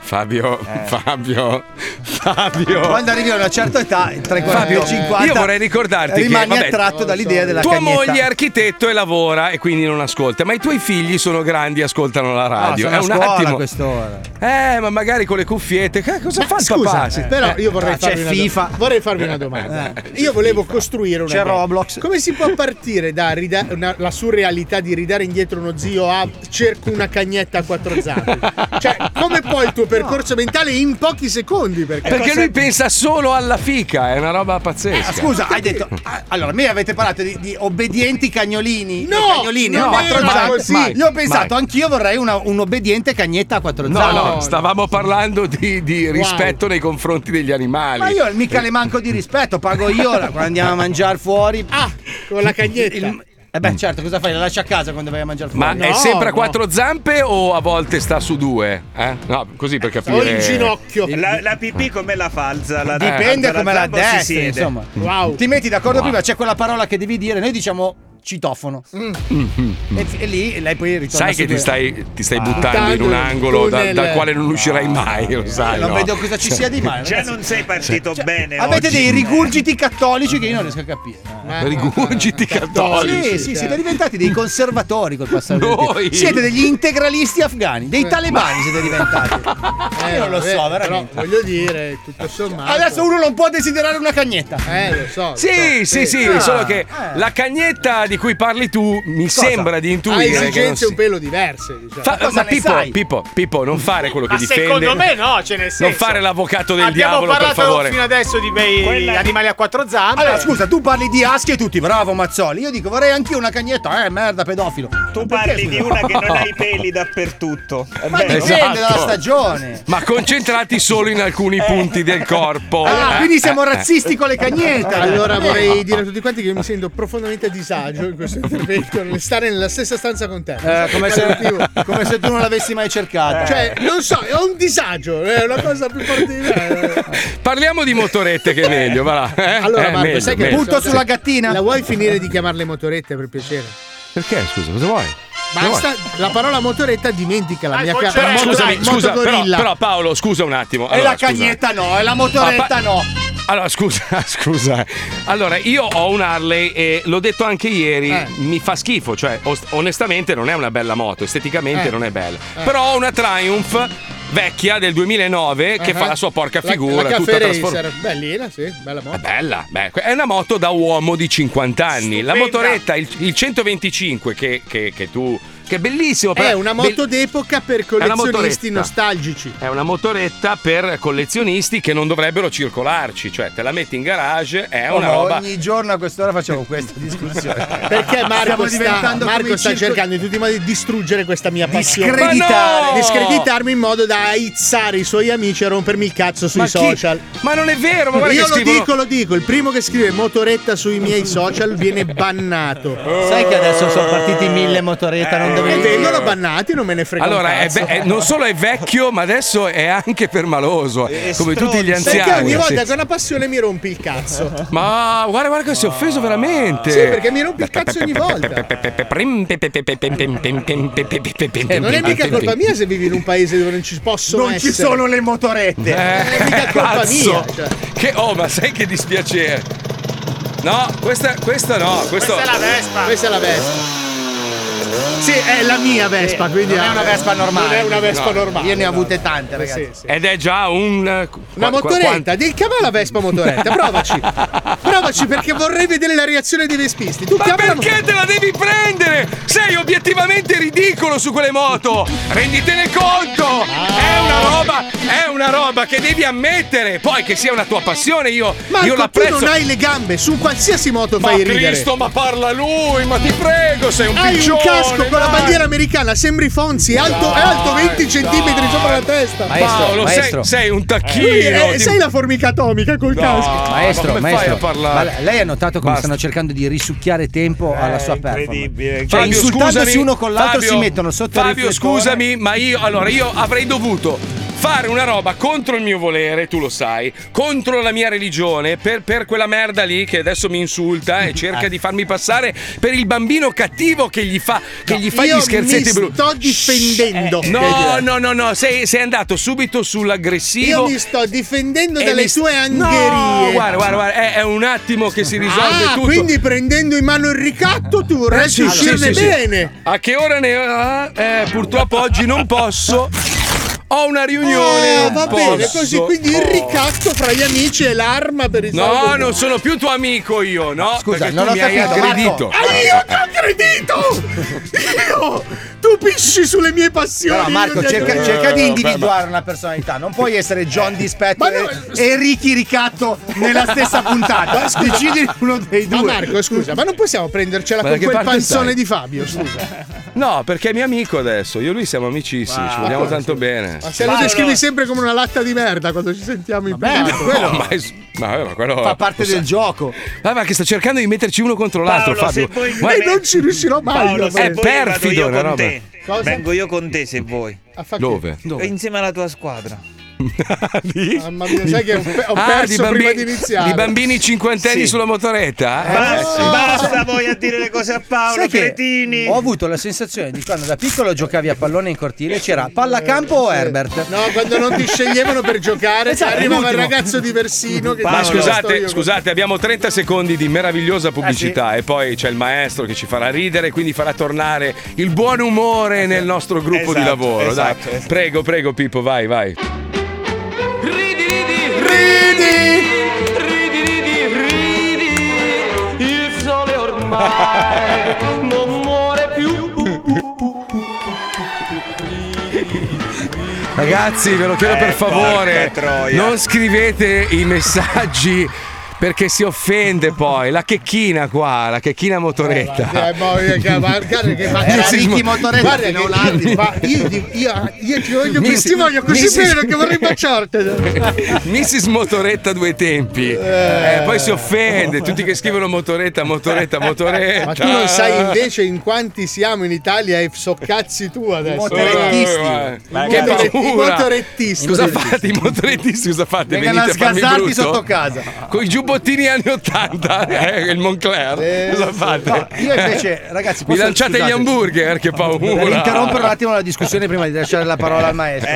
Fabio, Fabio, Fabio. Quando arrivi a una certa età, tra i 40 Fabio, e i 50, io vorrei ricordarti rimani che vabbè, attratto dall'idea della tua cagnetta. moglie è architetto e lavora e quindi non ascolta, ma i tuoi figli sono grandi e ascoltano la radio. sono è un attimo. quest'ora. Eh, ma magari con le cuffiette. Che cosa fa il Scusa, papà? Sì. però io vorrei Ah, c'è farvi, una FIFA. do- vorrei farvi una domanda. Io volevo costruire una C'è idea. Roblox. Come si può partire da rida- una- la surrealità di ridare indietro uno zio a cerco una cagnetta a quattro zampe? cioè, come poi il tuo percorso mentale in pochi secondi? Perché, Perché lui pensa solo alla fica, è una roba pazzesca. Ah, scusa, hai detto. ah, Allora, me avete parlato di, di obbedienti cagnolini. No, cagnolini non a quattro era zampe. così. Mai. Io ho pensato, Mai. anch'io vorrei una- un obbediente cagnetta a quattro No, zampe. no, stavamo parlando di, di rispetto nei confronti degli animali. Ma io mica le manco di rispetto, pago io quando andiamo a mangiare fuori. Ah, con la cagnetta. Il- eh beh, certo, cosa fai? La lasci a casa quando vai a mangiare fuori? Ma è sempre a quattro zampe o a volte sta su due? Eh? No, così per capire. O in ginocchio. La, la pipì come la falza? La, Dipende alza come la zampa o si destra, siede? insomma. Wow. Ti metti d'accordo Wow. prima, c'è quella parola che devi dire, noi diciamo citofono. Mm. E, e lì lei poi ritorna Sai che ti stai, ti stai Ah. buttando in un angolo da- dal quale non uscirai mai, lo sai. non no? vedo cosa ci sia di male. Già ragazzi. non sei partito bene Avete oggi. dei rigurgiti cattolici che io non riesco a capire. Rigurgiti cattolici. Sì, sì, siete diventati dei conservatori col passare. Noi? Siete degli integralisti afghani, dei talebani siete diventati. Eh, io non lo vabbè, so, però veramente. voglio dire, tutto sommato. Adesso uno non può desiderare una cagnetta. Eh, lo so. Sì, so, sì, sì, Ah, solo che eh. la cagnetta di cui parli tu mi Cosa? sembra di Ha intuire non esigenze un si... pelo diverse, diciamo. Fa- ma Pippo? Pippo, Pippo, non fare quello che Ma difende. secondo me no, ce ne senso. Non fare l'avvocato del Abbiamo diavolo, per parlato favore. fino adesso di bei Quella- animali a quattro zampe. Allora, scusa, tu parli di aschi e tutti, bravo Mazzoli. Io dico, vorrei anch'io una cagnetta. Eh, merda, pedofilo. Tu Perché, parli di una che non ha i peli dappertutto. È Ma dipende Esatto. dalla stagione. Ma concentrati solo in alcuni punti del corpo. Ah, Eh, quindi siamo eh, eh. razzisti con le cagnette. Allora Eh. vorrei dire a tutti quanti che mi sento profondamente a disagio in questo intervento nel stare nella stessa stanza con te. Eh, come, se, come se tu non l'avessi mai cercata. Cioè, non so, ho un disagio, è una cosa più forte di me. Parliamo di motorette che è meglio, va là. eh? Allora, Eh, Marco, meglio, sai che meglio. Punto sulla gattina. La vuoi finire di chiamarle motorette per piacere? Perché, scusa, cosa vuoi? Basta, la parola motoretta dimentica la mia cara Scusami, scusa, però, però Paolo, scusa un attimo. E Allora, la scusa. cagnetta no, e la motoretta Ah, pa- no. Allora, scusa, scusa. Allora, io ho un Harley e l'ho detto anche ieri, Eh. mi fa schifo, cioè onestamente non è una bella moto, esteticamente Eh. non è bella. Eh. Però ho una Triumph vecchia del 2009 che Uh-huh. fa la sua porca La- figura, la tutta Cafe trasformata. Racer, bellina, sì, bella moto. È bella, beh, è una moto da uomo di 50 anni. La Stupenda. motoretta, il, il 125 che, che- che tu. Che è bellissimo. È una moto be- d'epoca per collezionisti nostalgici. È una motoretta per collezionisti che non dovrebbero circolarci, cioè te la metti in garage, è Oh, una roba. Ogni giorno a quest'ora facciamo questa discussione. Perché Marco Stiamo sta, Marco sta circo- cercando in tutti i modi di distruggere questa mia passione. Discreditare. No! Discreditarmi in modo da aizzare i suoi amici a rompermi il cazzo sui Ma chi- social. Ma non è vero, ma guarda Io che lo scrivono- dico, lo dico, il primo che scrive motoretta sui miei social viene bannato. Sai che adesso sono partiti mille motoretta, non E dovevi vengono bannati, non me ne frega Allora, ve- è- non solo è vecchio, ma adesso è anche permaloso, come tutti gli anziani. Perché ogni sì. volta che ho una passione mi rompi il cazzo. Ma guarda, guarda che si è offeso veramente. Sì, perché mi rompi il cazzo ogni volta. Eh, Non è mica colpa mia se vivi in un paese dove non ci possono Non ci sono le motorette. Eh, Non è mica colpa cazzo. mia. Cioè. Che, oh, ma sai che dispiacere. No, questa, questa no, questo... Questa è la Vespa. Questa è la Vespa. Sì, è la mia Vespa, quindi Non è una Vespa normale. Non è una Vespa No. normale. Io ne ho avute tante, Eh, ragazzi. sì, sì. Ed è già un. Una qua- qua- motoretta, devi chiamare la Vespa motoretta, provaci. Provaci perché vorrei vedere la reazione dei vespisti. Tu Ma perché te la devi prendere? Sei obiettivamente ridicolo su quelle moto! Renditene conto! È una roba, è una roba che devi ammettere! Poi che sia una tua passione, io, Marco, io tu l'apprezzo. non hai le gambe, su qualsiasi moto ma fai ridere. Cristo, ma parla lui, ma ti prego, sei un Hai piccione! un casco con la bandiera americana, sembri Fonzi, è alto, alto 20 centimetri sopra la testa. Paolo, sei, sei un tacchino! Lui è- ti- sei la formica atomica col No, casco. Maestro, ma maestro, fai a parlare? ma lei ha notato come Basta. stanno cercando di risucchiare tempo alla sua performance? incredibile. Cioè, Fabio, insultandosi scusami, uno con l'altro Fabio, si mettono sotto il Fabio, scusami, ma io allora io avrei dovuto fare una roba contro il mio volere, tu lo sai, contro la mia religione, per, per quella merda lì che adesso mi insulta e cerca di farmi passare per il bambino cattivo che gli fa, che gli fa io gli scherzetti brutti. sto difendendo. No, no, no, no, sei, sei andato subito sull'aggressivo. Io mi sto difendendo dalle mi- tue No, angherie. guarda, guarda, guarda, è, è un attimo che si risolve ah, tutto. quindi prendendo in mano il ricatto tu vorresti Eh, uscirne sì, sì, sì. bene. A che ora ne ah, eh, purtroppo oggi non posso. Ho una riunione. Ah, va bene, posso. così quindi il ricatto fra gli amici è l'arma per No, risolvere. non sono più tuo amico io, no? Scusa, perché non tu ho mi hai capito, aggredito. Marco. Ah, io ti ho aggredito! Io! Tu pisci sulle mie passioni. Però Marco, cerca, cerca di individuare una personalità. Non puoi essere John Dispetto Ma e, no, e Ricky Ricatto nella stessa puntata. Decidi uno dei Ma due. Marco, scusa, ma non possiamo prendercela Ma con quel panzone stai? di Fabio, scusa. No, perché è mio amico adesso. Io e lui siamo amicissimi, ci vogliamo tanto bene. Ma se lo descrivi sempre come una latta di merda quando ci sentiamo in Vabbè. No, ma, è- ma ma quello Fa parte del gioco. Ah, ma che sta cercando di metterci uno contro l'altro, Paolo, Fabio. Ma- E non ci riuscirò mai. Paolo, vado perfido, io una con roba. Te. Cosa? Vengo io con te se vuoi. Dove? E Insieme alla tua squadra. Mamma mia, sai che ho, pe- ho Ah, perso di, prima bambi- di iniziare. di bambini cinquantenni Sì. sulla motoretta? Eh, Basta, sì. basta voi a dire le cose a Paolo, Sai che cretini. ho avuto la sensazione di quando da piccolo giocavi a pallone in cortile c'era pallacampo o Herbert. No, quando non ti sceglievano per giocare, Esatto, arrivava il ragazzo di Versino che Ma diceva, "Sto scusate, con- scusate, abbiamo 30 secondi di meravigliosa pubblicità e poi c'è il maestro che ci farà ridere, quindi farà tornare il buon umore nel nostro gruppo di Esatto, lavoro. esatto, Dai, esatto. prego, prego, Pippo, vai, vai. Il sole ormai non muore più. Ragazzi, ve lo chiedo Eh, per favore, porca troia. non scrivete i messaggi perché si offende poi. La checchina qua, la checchina motoretta. Eh, io- che- ma- guarda che ma- Era Mrs. Ricky Mo- Motoretta, Guarda non che- altri. ma io, io, io, io ti voglio, Miss- ti voglio così Mrs. bene che vorrei baciarti. Mrs. Motoretta due tempi. Eh, poi si offende, tutti che scrivono motoretta, motoretta, motoretta. Ma tu non sai invece in quanti siamo in Italia e so cazzi tu adesso. Motorettisti. Eh, I che motoretti- i paura. motorettisti. Cosa fate i motorettisti? Cosa fate? Vengono a brutto? sotto casa. Con i giubbottini anni 80, eh, il Moncler. Eh, Cosa fate? No, io invece, ragazzi, Mi posso- lanciate scusate, gli hamburger, che paura. Per interrompere un attimo la discussione prima di lasciare la parola al maestro.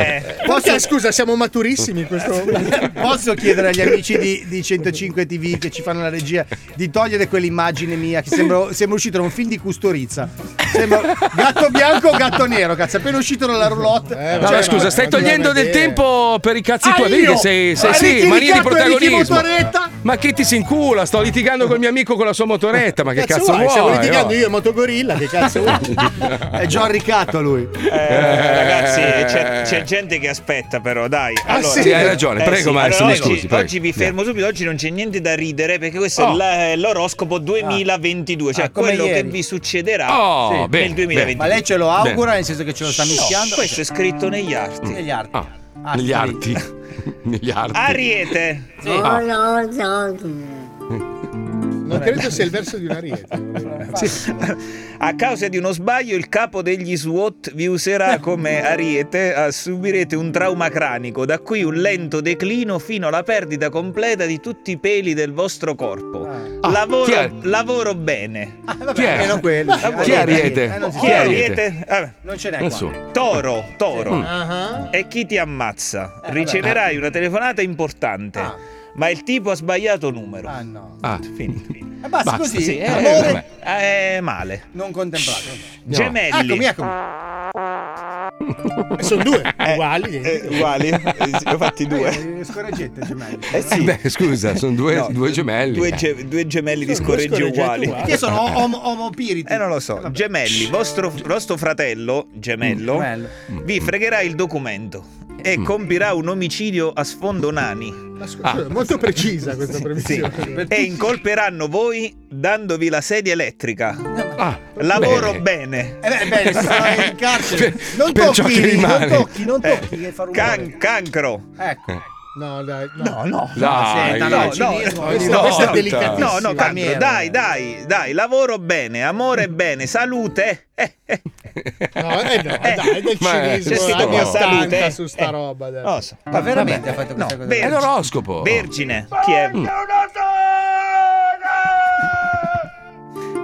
Perché, scusa, siamo maturissimi in questo momento. Posso chiedere agli amici di, di 105 TV che ci fanno la regia di togliere quell'immagine mia che sembra, sembra uscito da un film di Custorizza. Sembra gatto bianco o gatto nero, cazzo, appena uscito dalla roulotte. Eh, No, cioè, scusa, stai togliendo del tempo per i cazzi Ah, tuoi. Vedi che sei, sei Ma sì, mania di protagonismo. Motoretta? Ma che ti si incula? Sto litigando col mio amico con la sua motoretta. Ma che cazzo, vuoi? vuoi? Stiamo litigando oh? io e Motogorilla, che cazzo vuoi? È John Ricatto lui. Eh, ragazzi, c'è, c'è gente che aspetta, però, dai. Ah, Allora, sì, hai ragione, eh, prego, sì, maestro, allora, mi oggi, scusi, prego. oggi vi fermo subito. Oggi non c'è niente da ridere perché questo Oh. è la- l'oroscopo 2022, cioè Ah, quello ieri. che vi succederà Oh, nel bene, 2022. Ma lei ce lo augura, nel senso che ce lo sta No, mischiando? questo è scritto negli arti. Negli arti. Ah, Ah, negli sì. arti. negli arti. Ariete. Ah. Non credo sia il verso di un ariete. A causa di uno sbaglio, il capo degli SWAT vi userà come ariete. ah, Subirete un trauma cranico, da qui un lento declino fino alla perdita completa di tutti i peli del vostro corpo. Ah, lavoro, chi è? lavoro bene. Chi è? Meno quelli. Chi è Ariete? Eh, non si Chi è. Ariete? ariete? Vabbè. Non ce n'è qua. Nessuno. Toro, toro. Ah, E chi ti ammazza? Eh, vabbè. Riceverai una telefonata importante. Ah. Ma il tipo ha sbagliato numero. Ah no. Ah, Finito. basta, così? Sì, eh, Amore? eh, male. Non contemplato. Gemelli. Eccomi, eccomi. Sono due, Eh, uguali. eh, uguali? Eh, sì, ho fatti due. Eh, Scorreggette gemelli. Eh sì. Beh, scusa, sono due, No, due gemelli. Due, ge- due gemelli di Sono due scorreggi uguali. uguali. Che sono omo- omopiriti? Eh, non lo so. Gemelli, vostro, vostro fratello, gemello, Gemello. vi fregherà il documento e compirà un omicidio a sfondo nani. Ma scusa, Molto precisa questa Sì. previsione. E incolperanno voi dandovi la sedia elettrica. Ah, Lavoro bene. Eh beh, bene, in carcere. Non per tocchi, che non rimane. tocchi, non Eh, tocchi che fa rumore. can- cancro. Ecco. No, dai. No, no. Dai, senta, no, no, no, no, questo- no, questo è no, delicatissimo. No, no, cancro, Palmiero. dai, dai, dai, lavoro bene, amore bene, salute. Eh, eh. No, eh no, dai, del cinismo, sì, anni no. 80 Salute. su sta Eh. roba. Dai. So. Ma veramente Vabbè. ha fatto questa No, cosa? vergine. È l'oroscopo. Vergine. Chi è?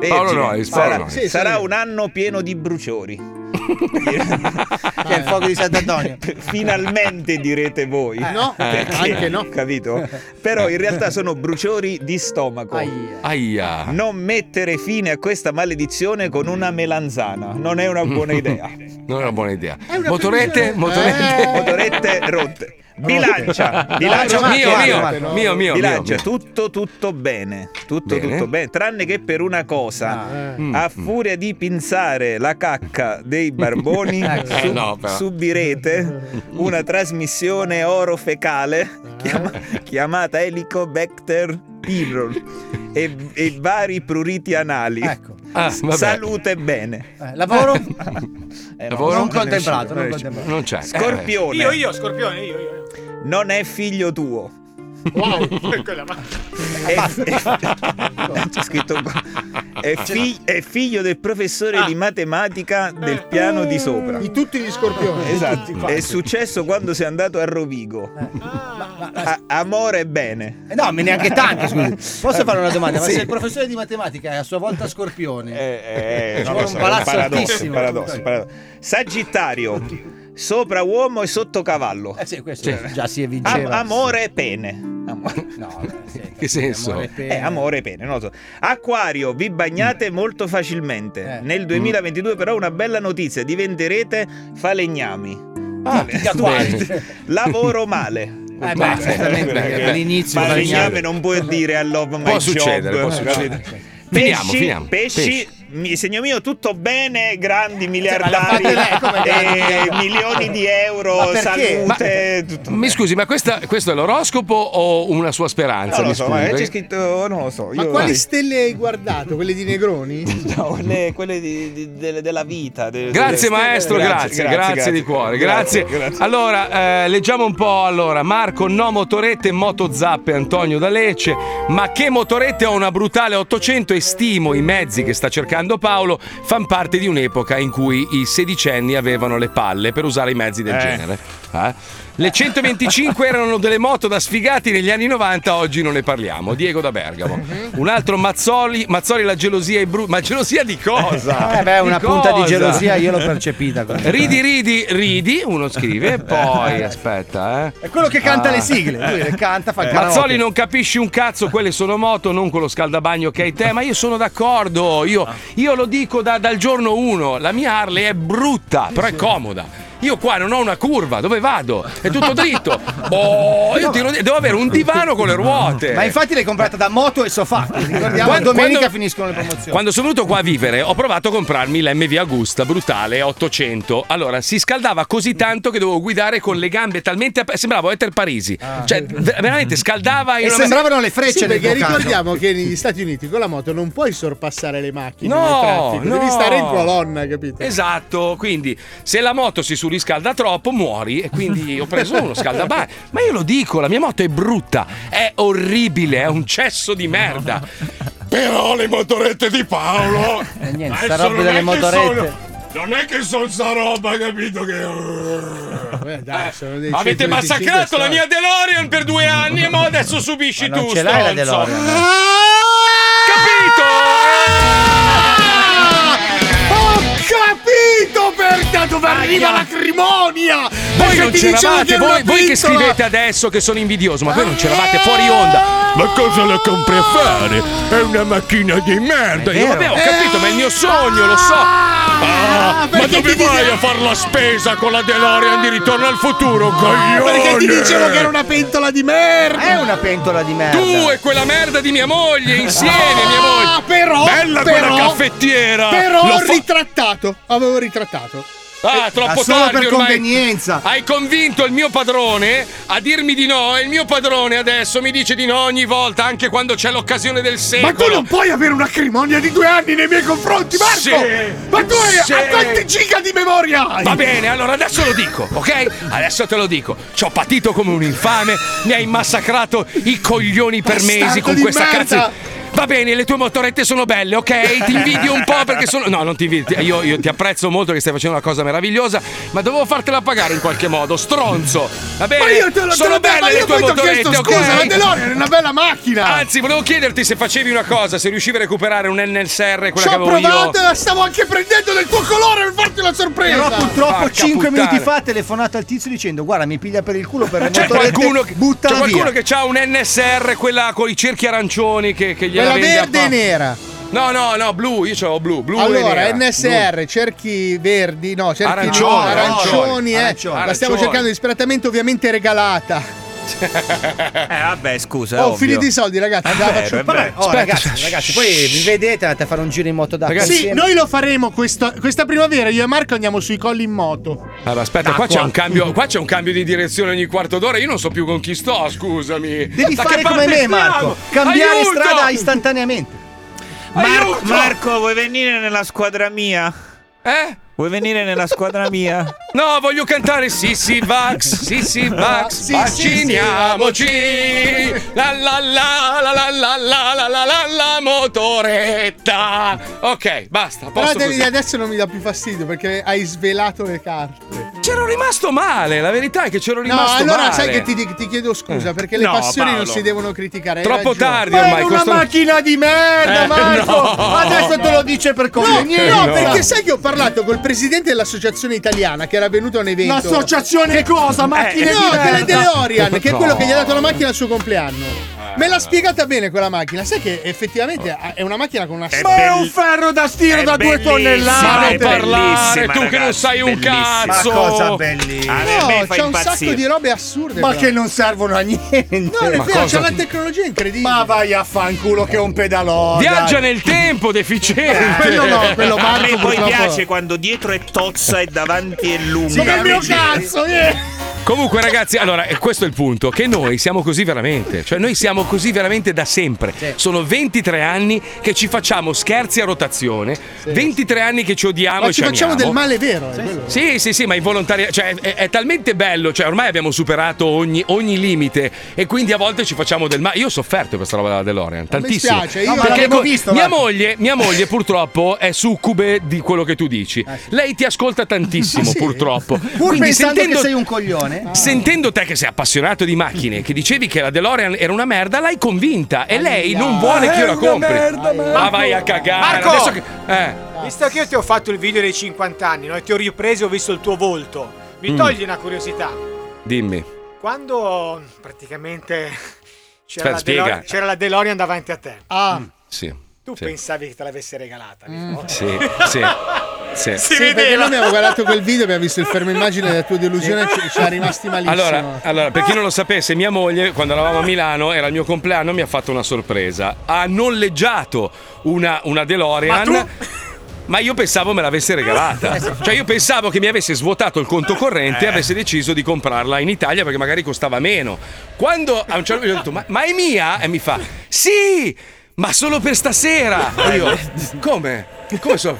Paolo Noyes, Paolo sarà, Noyes. Sì, sarà sì. un anno pieno di bruciori. Che è il fuoco di Sant'Antonio. Finalmente direte voi. No, Perché? anche no. Capito? Però in realtà sono bruciori di stomaco. Aia. Aia. Non mettere fine a questa maledizione con una melanzana, non è una buona idea. Non è una buona idea. una Motorette? Motorette? Eh. Motorette rotte. Bilancia, No, bilancia, no, mio, mio, mio, mio, bilancia, mio. tutto tutto bene, tutto Bene. tutto bene, tranne che per una cosa. Eh. Mm. A furia di pinzare la cacca dei barboni, Ecco. su- Eh, no, subirete una trasmissione orofecale chiama- chiamata Helicobacter pylori e, e vari pruriti anali. Ecco. Ah. Salute bene. Eh, lavoro? Eh, no, Lavoro? Non non contemplato, non uscito, contemplato. Non c'è. Scorpione. Io, io, scorpione, io, io. Non è figlio tuo. Wow. Quella ma- È, è- c'è scritto qua. È, fi- è figlio del professore di matematica del piano di sopra. Di tutti gli scorpioni. Esatto, è successo quando sei andato a Rovigo. A- amore e bene. Eh, no, ma neanche tanto, scusi. Posso fare una domanda? Ma Sì. se il professore di matematica è a sua volta scorpione, Eh, Ci non vuole lo un è palazzo paradosso, altissimo. paradosso, paradosso. Sagittario, sopra uomo e sotto cavallo. eh sì, questo già si Am- evinceva. amore e pene. Am- No, senta, Che senso? amore e pene. Eh, amore e pene. Acquario, vi bagnate molto facilmente. Eh. Nel 2022 però una bella notizia, diventerete falegnami. Ah. Lavoro male. Eh, beh, certamente, all'inizio falegname falegname. non puoi dire love my Può job. succedere, può succedere. Finiamo, Pesci, finiamo. pesci, Pesci. Mi- segno mio, tutto bene, grandi ma miliardari, e miliardari? milioni di euro, Ma salute, tutto Mi scusi, ma questa- questo è l'oroscopo o una sua speranza? Non lo Mi so, scusi, ma c'è scritto, non lo so. Ma io- quali stelle hai guardato? Quelle di Negroni? No, quelle, quelle di- di- delle- della vita. de- Grazie delle- maestro, grazie, grazie, di cuore, grazie. Allora, eh, leggiamo un po'. Allora, Marco, no motorette, moto zappe, Antonio da Lecce. Ma che motorette ho una brutale 800 e stimo i mezzi che sta cercando Paolo fanno parte di un'epoca in cui i sedicenni avevano le palle per usare i mezzi del Eh. genere. Eh? Le 125 erano delle moto da sfigati negli anni 90, oggi non ne parliamo. Diego da Bergamo. Un altro Mazzoli, Mazzoli la gelosia è brutta. Ma gelosia di cosa? Eh beh, una Di punta di cosa? gelosia io l'ho percepita. Ridi, ridi, ridi, uno scrive, poi aspetta, eh. È quello che canta Ah. le sigle. Lui le canta, fa il Mazzoli non capisci un cazzo, quelle sono moto, non quello scaldabagno che hai te, ma io sono d'accordo, io, io lo dico da- dal giorno uno, la mia Harley è brutta, però è comoda. Io qua non ho una curva, dove vado? È tutto dritto. Oh, io tiro- devo avere un divano con le ruote. Ma infatti l'hai comprata da moto e sofà. Ricordiamo, Quando- domenica quando- finiscono le promozioni. Quando sono venuto qua a vivere, ho provato a comprarmi l'MV Agusta brutale 800. Allora, si scaldava così tanto che dovevo guidare con le gambe talmente aperte. Sembravo Eter Parisi. Cioè, ver- veramente scaldava. in E sembravano le frecce Sì, perché ricordiamo che negli Stati Uniti con la moto non puoi sorpassare le macchine No, nel traffico, no. devi stare in colonna, capito? Esatto, quindi se la moto si surriscalda troppo muori e quindi ho preso uno scaldabagno. Ma io lo dico, la mia moto è brutta, è orribile, è un cesso di merda. Però le motorette di Paolo... Eh, niente, sta roba non delle è che motorette. sono- non è che sono sta roba, capito? Che... Eh, dai, dei Avete 125 massacrato la mia DeLorean per due anni e mo adesso subisci Ma non tu, ce l'hai la. DeLorean. Capito? Capito perché! da dove arriva l'acrimonia! Voi non c'eravate, voi, voi che scrivete adesso che sono invidioso, ma voi non c'eravate fuori onda. Ma cosa la compri a fare? È una macchina di merda. Io vabbè, ho capito, ma è il mio sogno, lo so. Ah, ma perché dove vai dice- a fare la spesa con la DeLorean di ritorno al futuro, coglione? Perché ti dicevo che era una pentola di merda! È una pentola di merda. Tu e quella merda di mia moglie insieme, mia moglie. Ah, però, Bella però, quella caffettiera. Però L'ho ho fa- ritrattato. Avevo ritrattato. Ah, troppo Ma solo tardi per ormai. convenienza. Hai convinto il mio padrone a dirmi di no e il mio padrone adesso mi dice di no ogni volta, anche quando c'è l'occasione del secolo. Ma tu non puoi avere un'acrimonia di due anni nei miei confronti, Marco! Sì. Ma tu hai Sì. a quanti giga di memoria hai? Va bene, allora adesso lo dico, ok? Adesso te lo dico. Ci ho patito come un infame, mi hai massacrato i coglioni per Bastardo mesi con questa merda. cazzo. Va bene, le tue motorette sono belle, ok? Ti invidio un po' perché sono. No, non ti invidio. Io, io ti apprezzo molto che stai facendo una cosa meravigliosa, ma dovevo fartela pagare in qualche modo. Stronzo! Va bene? Ma io te lo sono te lo- belle ma le io tue poi ti ho motorette, chiesto ok? scusa, la DeLorean è una bella macchina! Anzi, volevo chiederti se facevi una cosa, se riuscivi a recuperare un NSR, quella Ci che ho avevo io. provato e la stavo anche prendendo del tuo colore per farti la sorpresa! Però purtroppo Porca 5 puttana. minuti fa ha telefonato al tizio dicendo guarda mi piglia per il culo per le C'è motorette, qualcuno, che, c'è qualcuno via. che ha un NSR, quella con i cerchi arancioni che, che gliela Quella verde e nera. No, no, no, blu, io c'avevo blu, blu Allora. NSR, cerchi verdi, no, cerchi Arancioni, no, arancioni, eh. arancioni. La stiamo Arancioni. cercando disperatamente, ovviamente regalata. Eh, vabbè, scusa. Oh, ovvio. finiti i soldi, ragazzi. È andava vero, giù. è vero. Oh, ragazzi, ragazzi, poi vi vedete, andate a fare un giro in moto d'acqua. Sì, insieme. noi lo faremo questo- questa primavera. Io e Marco andiamo sui colli in moto. Allora, aspetta, qua c'è, un cambio, qua c'è un cambio di direzione ogni quarto d'ora. Io non so più con chi sto, scusami. Devi Da fare come me, stiamo? Marco. Cambiare Aiuto! strada istantaneamente. Mar-! Marco, vuoi venire nella squadra mia? Eh? Vuoi venire nella squadra mia? No, voglio cantare Sissi Vax, Sissi Vax, Sì, vacciniamoci. La la la la la la la la la la la motoretta. Ok, basta, a Però così. adesso non mi dà più fastidio perché hai svelato le carte. C'ero rimasto male, la verità è che c'ero No, rimasto allora male. sai che ti, ti chiedo scusa Eh. perché le No, passioni non Paolo. si devono criticare. Troppo tardi Ma è ormai. una questo- macchina di merda, Eh, Marco! no. Adesso te lo dice per No, convenienza. no, perché sai che ho parlato col presidente dell'associazione italiana che era venuto a un evento. L'associazione cosa? Macchine Eh, di no, merda? delle DeLorean, che è quello che gli ha dato la macchina al suo compleanno. Me l'ha spiegata bene quella macchina. Sai che effettivamente è una macchina con una È Ma è un ferro da stiro da due tonnellate. Ma non è parlare, tu che non sai un bellissima. Ma cazzo. cosa bellissima. A a No, c'è un sacco di robe assurde. Ma che non servono a niente. No, è vero, c'è la tecnologia incredibile. Ma vai a fanculo che è un pedalò. Viaggia nel tempo, deficiente. Eh, quello no, quello A Marco me poi piace quando dietro è tozza e davanti è lunga. Come il mio cazzo, yeah. Comunque, ragazzi, allora, e questo è il punto: che noi siamo così veramente. Cioè, noi siamo così veramente da sempre. Sono 23 anni che ci facciamo scherzi a rotazione, 23 anni che ci odiamo Ma e ci ci facciamo del amiamo. male vero. quello. Sì, sì, sì, ma involontaria. Cioè, è, è talmente bello. Cioè, ormai abbiamo superato ogni, ogni limite. E quindi a volte ci facciamo del male. Io ho sofferto questa roba della DeLorean. Tantissimo. spiace, io- No, Perché l'avevo co- visto, mia, moglie, mia moglie, purtroppo, è succube di quello che tu dici. Lei ti ascolta tantissimo, Ah, sì? purtroppo. Pur Quindi pensando sentendo- che sei un coglione. Sentendo te che sei appassionato di macchine, che dicevi che la DeLorean era una merda, l'hai convinta e lei non vuole che io la compri. Ma vai a cagare. Marco! Adesso che- eh. Visto che io ti ho fatto il video dei 50 anni, no? E ti ho ripreso e ho visto il tuo volto. Mi Mm. togli una curiosità. Dimmi. Quando praticamente Aspetta, c'era, la. DeLorean, c'era la DeLorean davanti a te, Ah, Sì. Tu sì. pensavi che te l'avesse regalata. no? Sì, sì. Sì. Si sì, perché noi abbiamo guardato quel video, abbiamo visto il fermo immagine della tua delusione e ci, ci è rimasti malissimo. Allora, allora, per chi non lo sapesse, mia moglie, quando eravamo a Milano, era il mio compleanno, mi ha fatto una sorpresa. Ha noleggiato una, una DeLorean. Ma Ma io pensavo me l'avesse regalata. Cioè, io pensavo che mi avesse svuotato il conto corrente e avesse deciso di comprarla in Italia perché magari costava meno. Quando a un certo punto gli ho detto, ma, ma è mia? E mi fa, sì! Ma solo per stasera! Io, come? Come so?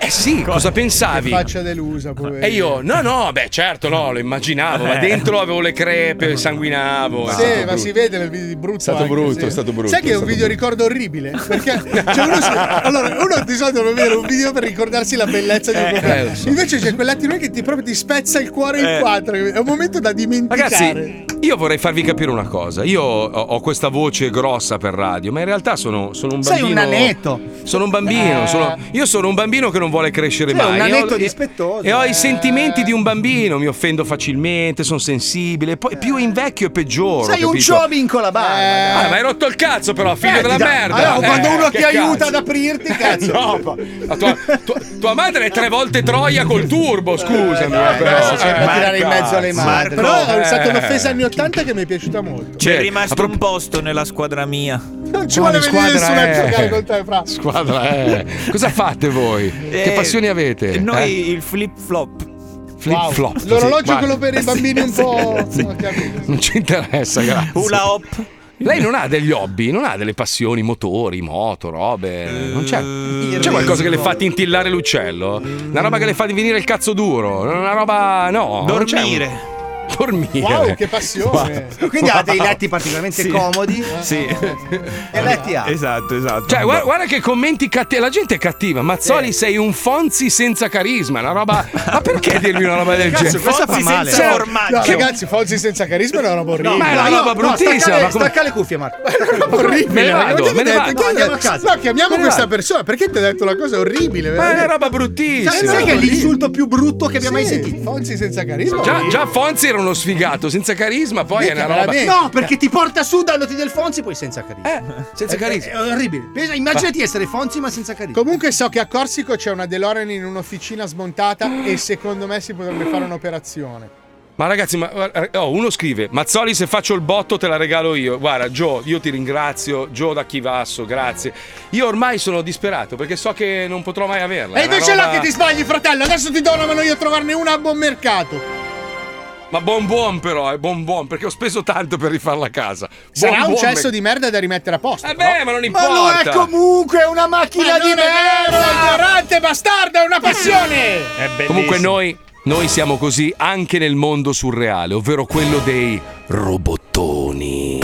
Eh sì, cosa pensavi? Che faccia delusa, poverino. E io, no, no, beh, certo, no, lo immaginavo, ma dentro avevo le crepe, sanguinavo. è Sì, ma brutto. si vede nel video di brutto. È stato anche, brutto, sì. è stato brutto, Sai che è un video ricordo orribile? Perché cioè uno, si- allora, uno di solito deve vedere un video per ricordarsi la bellezza di un Eh, eh, so. Invece c'è quell'attimo che ti proprio ti spezza il cuore in Eh. quattro. È un momento da dimenticare. Ragazzi, io vorrei farvi capire una cosa. Io ho, ho questa voce grossa per radio, ma in realtà sono, sono un Sei bambino. un nanetto. Sono un bambino. Eh. sono- io sono un bambino che non vuole crescere un mai. nanetto E ho- dispettoso, E ho eh. i sentimenti di un bambino. Mi offendo facilmente, sono sensibile. Poi più invecchio e peggioro. Sei un ciobin con la barba. Ah, ma hai rotto il cazzo, però, figlio Eh, della dà- merda. Allora, quando Eh, uno che ti aiuta cazzo. ad aprirti, cazzo. No, ma- tua, tua- tua madre è tre volte troia col turbo, scusami. dai, però. da Eh, tirare in mezzo alle madri. Però è stata Eh. un'offesa anni 80 che mi è piaciuta molto. C'è Beh, rimasto un posto nella squadra mia. Non ci vuole venire nessuno a giocare con te, fra. Squadra, eh. Cosa fate voi? Che Eh, passioni avete? Noi Eh? il flip flop. Flip Wow. flop. L'orologio sì, quello per i bambini un po'. Sì. Non ci interessa, grazie. Hula hop. Lei non ha degli hobby, non ha delle passioni, motori, moto, robe. Non c'è. C'è qualcosa che le fa tintillare l'uccello? Una roba che le fa divenire il cazzo duro? Una roba. No. non c'è un- Dormire. Dormire. Wow, che passione. Quindi ha dei letti particolarmente Sì. comodi. Sì. Che letti ha? Esatto, esatto. Cioè, guarda, guarda che commenti cattivi. La gente è cattiva. Mazzoli, sei un Fonzi senza carisma. Una roba. Ma perché dirmi una roba del Cazzo, genere? questa fa Fonzi male. senza Cioè, formaggio. No, ragazzi, Fonzi senza carisma è una roba orribile. ma è una roba no, bruttissima. stacca le- ma come- Stacca le cuffie, Marco. orribile. Me ne vado, me ne vado. No, andiamo a casa. No, chiamiamo questa vado. persona. Perché ti ha detto la cosa orribile? Ma è una roba bruttissima. Sai sai che è l'insulto più brutto che abbia mai sentito? Fonzi senza carisma. Già, già Fonzi era uno sfigato, senza carisma, poi è una roba. veramente. No, perché ti porta su dandoti del Fonzi poi senza carisma. Eh, senza carisma. È orribile. Pensa- Immaginati essere Fonzi ma senza carisma. Comunque so che a Corsico c'è una DeLorean in un'officina smontata e secondo me si potrebbe fare un'operazione. Ma ragazzi, ma, guarda, oh, uno scrive: Mazzoli, se faccio il botto te la regalo io. Guarda, Gio, io ti ringrazio. Gio da Chivasso, grazie. Io ormai sono disperato perché so che non potrò mai averla. E È invece là roba- che ti sbagli, fratello. Adesso ti do una mano io a trovarne una a buon mercato. Ma buon buon, però, è buon buon perché ho speso tanto per rifarla a casa. Sarà Buon un buon, cesso me- di merda da rimettere a posto. Eh beh, ma non Ma importa. lo è comunque una macchina Ma di è merda! ignorante bastardo, è una passione! Comunque noi, noi siamo così anche nel mondo surreale, ovvero quello dei robottoni.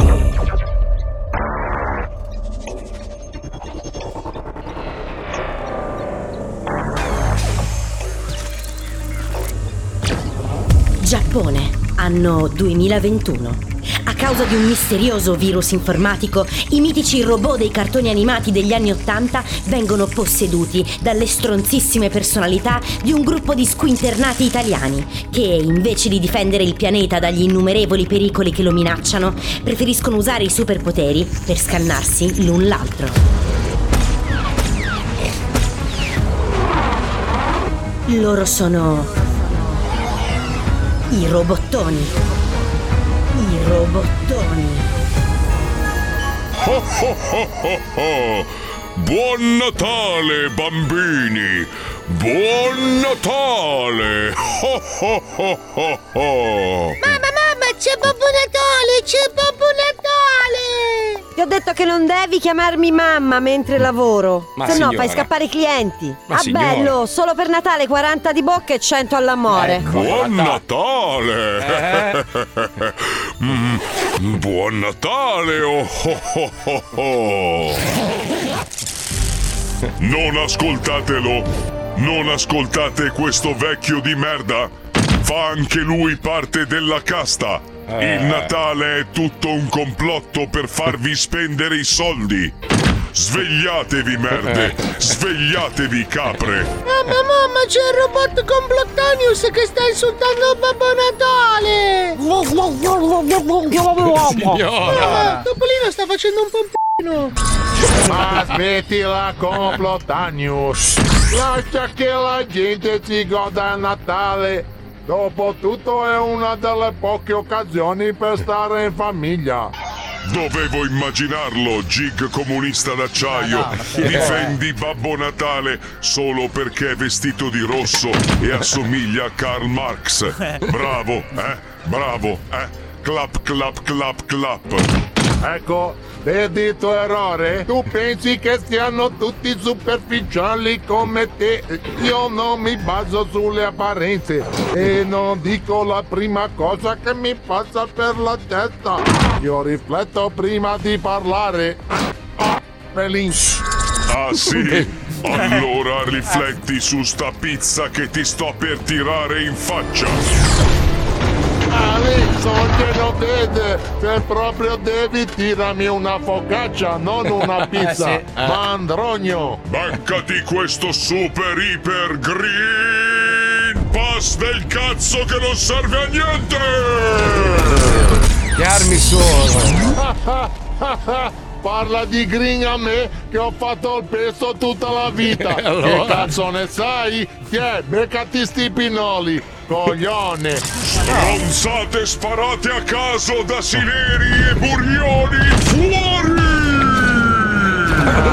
Giappone, anno 2021. A causa di un misterioso virus informatico, i mitici robot dei cartoni animati degli anni Ottanta vengono posseduti dalle stronzissime personalità di un gruppo di squinternati italiani che, invece di difendere il pianeta dagli innumerevoli pericoli che lo minacciano, preferiscono usare i superpoteri per scannarsi l'un l'altro. Loro sono i robottoni. I robottoni. Ho, ho, ho, ho, ho. Buon Natale, bambini! Buon Natale! Ho, ho, ho, ho, ho. Mamma, mamma, c'è Babbo Natale, c'è Babbo Natale! Ti ho detto che non devi chiamarmi mamma mentre lavoro. Ma Se no signora. fai scappare i clienti. Ma ah signora. bello, solo per Natale 40 di bocca e 100 all'amore. Buon Natale! Mm, buon Natale! Oh, oh, oh, oh, oh. Non ascoltatelo! Non ascoltate questo vecchio di merda! Fa anche lui parte della casta! Eh. Il Natale è tutto un complotto per farvi spendere i soldi! Svegliatevi, merde! Svegliatevi, capre! Mamma, mamma, c'è il robot Complottanius che sta insultando Babbo Natale! Mamma, Topolino sta facendo un pompino! Ma smettila Complottanius! Lascia che la gente si goda Natale! Dopotutto è una delle poche occasioni per stare in famiglia! Dovevo immaginarlo, gig comunista d'acciaio. Ah, no, che- Difendi Babbo Natale solo perché è vestito di rosso e assomiglia a Karl Marx. Bravo, eh? Bravo, eh? Clap, clap, clap, clap. Ecco, vedi il tuo errore? Tu pensi che siano tutti superficiali come te? Io non mi baso sulle apparenze e non dico la prima cosa che mi passa per la testa. Io rifletto prima di parlare. Ah, Pelin. Ah sì? Allora rifletti su sta pizza che ti sto per tirare in faccia. Alex, sono lleno de Se proprio devi tirami una focaccia, non una pizza. Eh, sì. Mandrogno. Beccati questo super iper green pass del cazzo che non serve a niente! Che armi sono? Parla di green a me che ho fatto il peso tutta la vita. Allora? Che cazzo ne sai? Chi è? Beccati sti pinoli. Coglione. Stronzate sparate a caso da Sileri e Burioni fuori!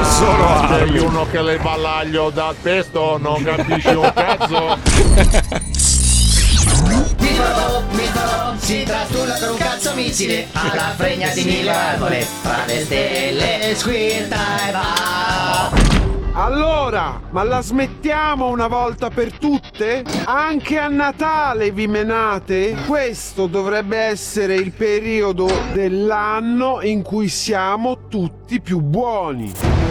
Sono Ah, sei uno che leva l'aglio dal pesto, non capisci un cazzo. Micro, micro, si trastulla con un cazzo missile alla fregna di mille valvole. Fra le stelle squirta e va. Allora, ma la smettiamo una volta per tutte? Anche a Natale vi menate? Questo dovrebbe essere il periodo dell'anno in cui siamo tutti più buoni.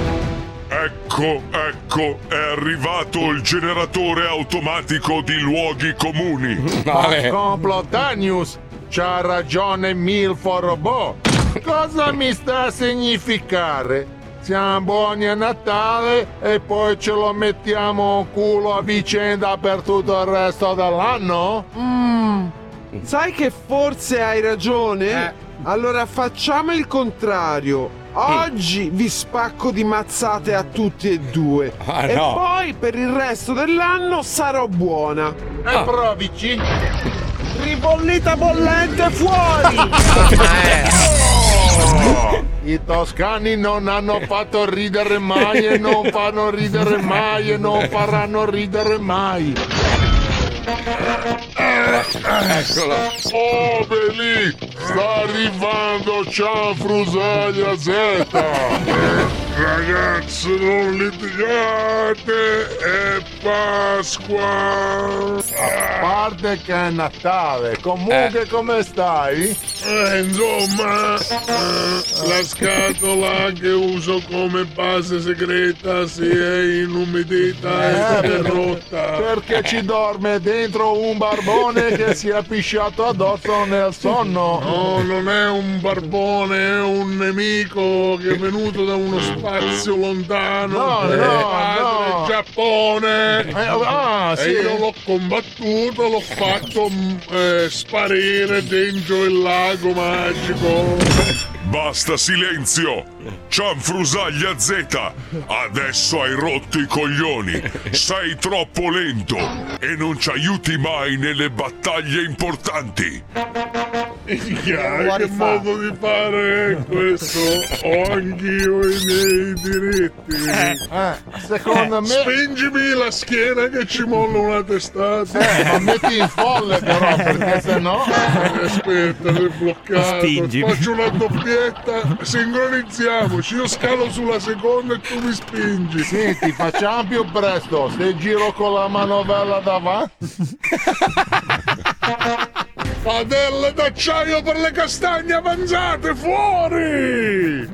Ecco, ecco, è arrivato il generatore automatico di luoghi comuni. Ma Complotanius, c'ha ragione Milfo Robot. Cosa mi sta a significare? Siamo buoni a Natale e poi ce lo mettiamo culo a vicenda per tutto il resto dell'anno? Mm, sai che forse hai ragione? Allora facciamo il contrario. Oggi vi spacco di mazzate a tutti e due. Ah, e no. poi per il resto dell'anno sarò buona. E provici? Ribollita bollente fuori! Oh, I toscani non hanno fatto ridere mai e non fanno ridere mai e non faranno ridere mai. Eccolo. Oh, Belì, sta arrivando Cianfrusaglia Z. Ragazzi, non litigate, è Pasqua. A parte che è Natale, comunque come stai? Eh, insomma, eh, la scatola che uso come base segreta si è inumidita e si è rotta. Perché ci dorme dentro un barbone che si è pisciato addosso nel sonno. No, non è un barbone, è un nemico che è venuto da uno spazio lontano. No, Eh, no, padre no. Giappone. Eh, ah, e sì. io l'ho combattuto, l'ho fatto mm, eh, sparire dentro il lago magico. Basta silenzio! Cianfrusaglia Z! Adesso hai rotto i coglioni! Sei troppo lento e non ci aiuti mai nelle battaglie importanti! Chiaro, che modo di fare è questo? Ho anch'io i miei diritti! Eh, secondo me- Spingimi la schiena che ci molla una testata! Eh, ma metti in folle però, perché sennò... Eh, Aspetta, sei bloccato. Spingimi. Faccio una doppietta. Sincronizziamoci. Io scalo sulla seconda e tu mi spingi. Senti, facciamo più presto. Se giro con la manovella davanti. Padelle d'acciaio per le castagne avanzate, fuori!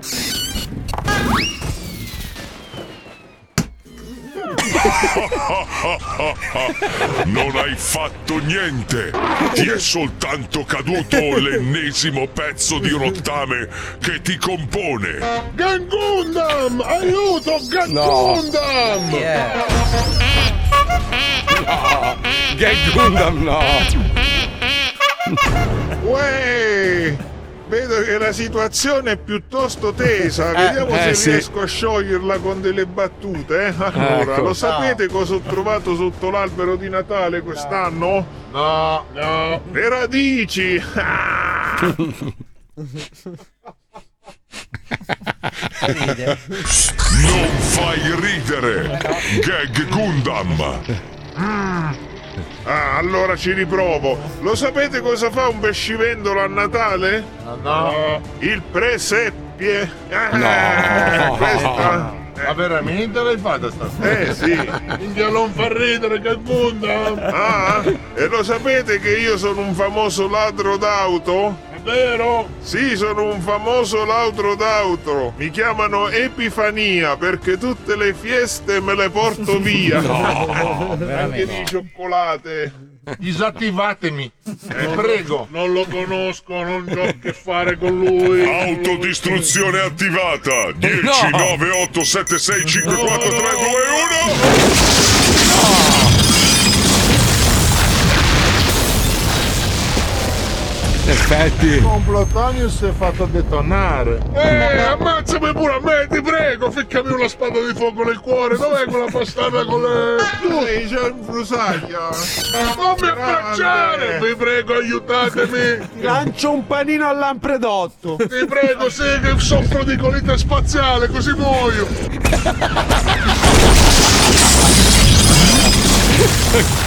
Non hai fatto niente! Ti è soltanto caduto l'ennesimo pezzo di rottame che ti compone! Gangundam! Aiuto, Gangundam! Gag Gundam no! Uè! Vedo che la situazione è piuttosto tesa. Eh, Vediamo eh, se sì. riesco a scioglierla con delle battute. eh. Allora, Ecco. lo sapete cosa ho trovato sotto l'albero di Natale quest'anno? No, no. Le radici! Ah! Non fai ridere! Gag Gundam! Mm. Ah, allora ci riprovo. Lo sapete cosa fa un pescivendolo a Natale? no. Il preseppie. Ah, No. Questa. Ma veramente l'hai fatta stasera? Eh sì, Minchia non fa ridere che Gundam. Ah, e lo sapete che io sono un famoso ladro d'auto? Vero? Sì, sono un famoso lautro d'autro. Mi chiamano Epifania perché tutte le fieste me le porto via. No, Anche di cioccolate. Disattivatemi, eh, prego. Non lo conosco, non ho a che fare con lui. Autodistruzione attivata. 10, No. 9, 8, 7, 6, 5, 4, 3, 2, In effetti. Il complotanio si è fatto detonare. Eh, ammazzami pure a me, ti prego, ficcami una spada di fuoco nel cuore. Dov'è quella bastarda con le. Tu c'è un frusaglia. Non mi abbracciare! Vi prego, aiutatemi! Ti lancio un panino al lampredotto. Ti prego, sì, che soffro di colite spaziale, così muoio!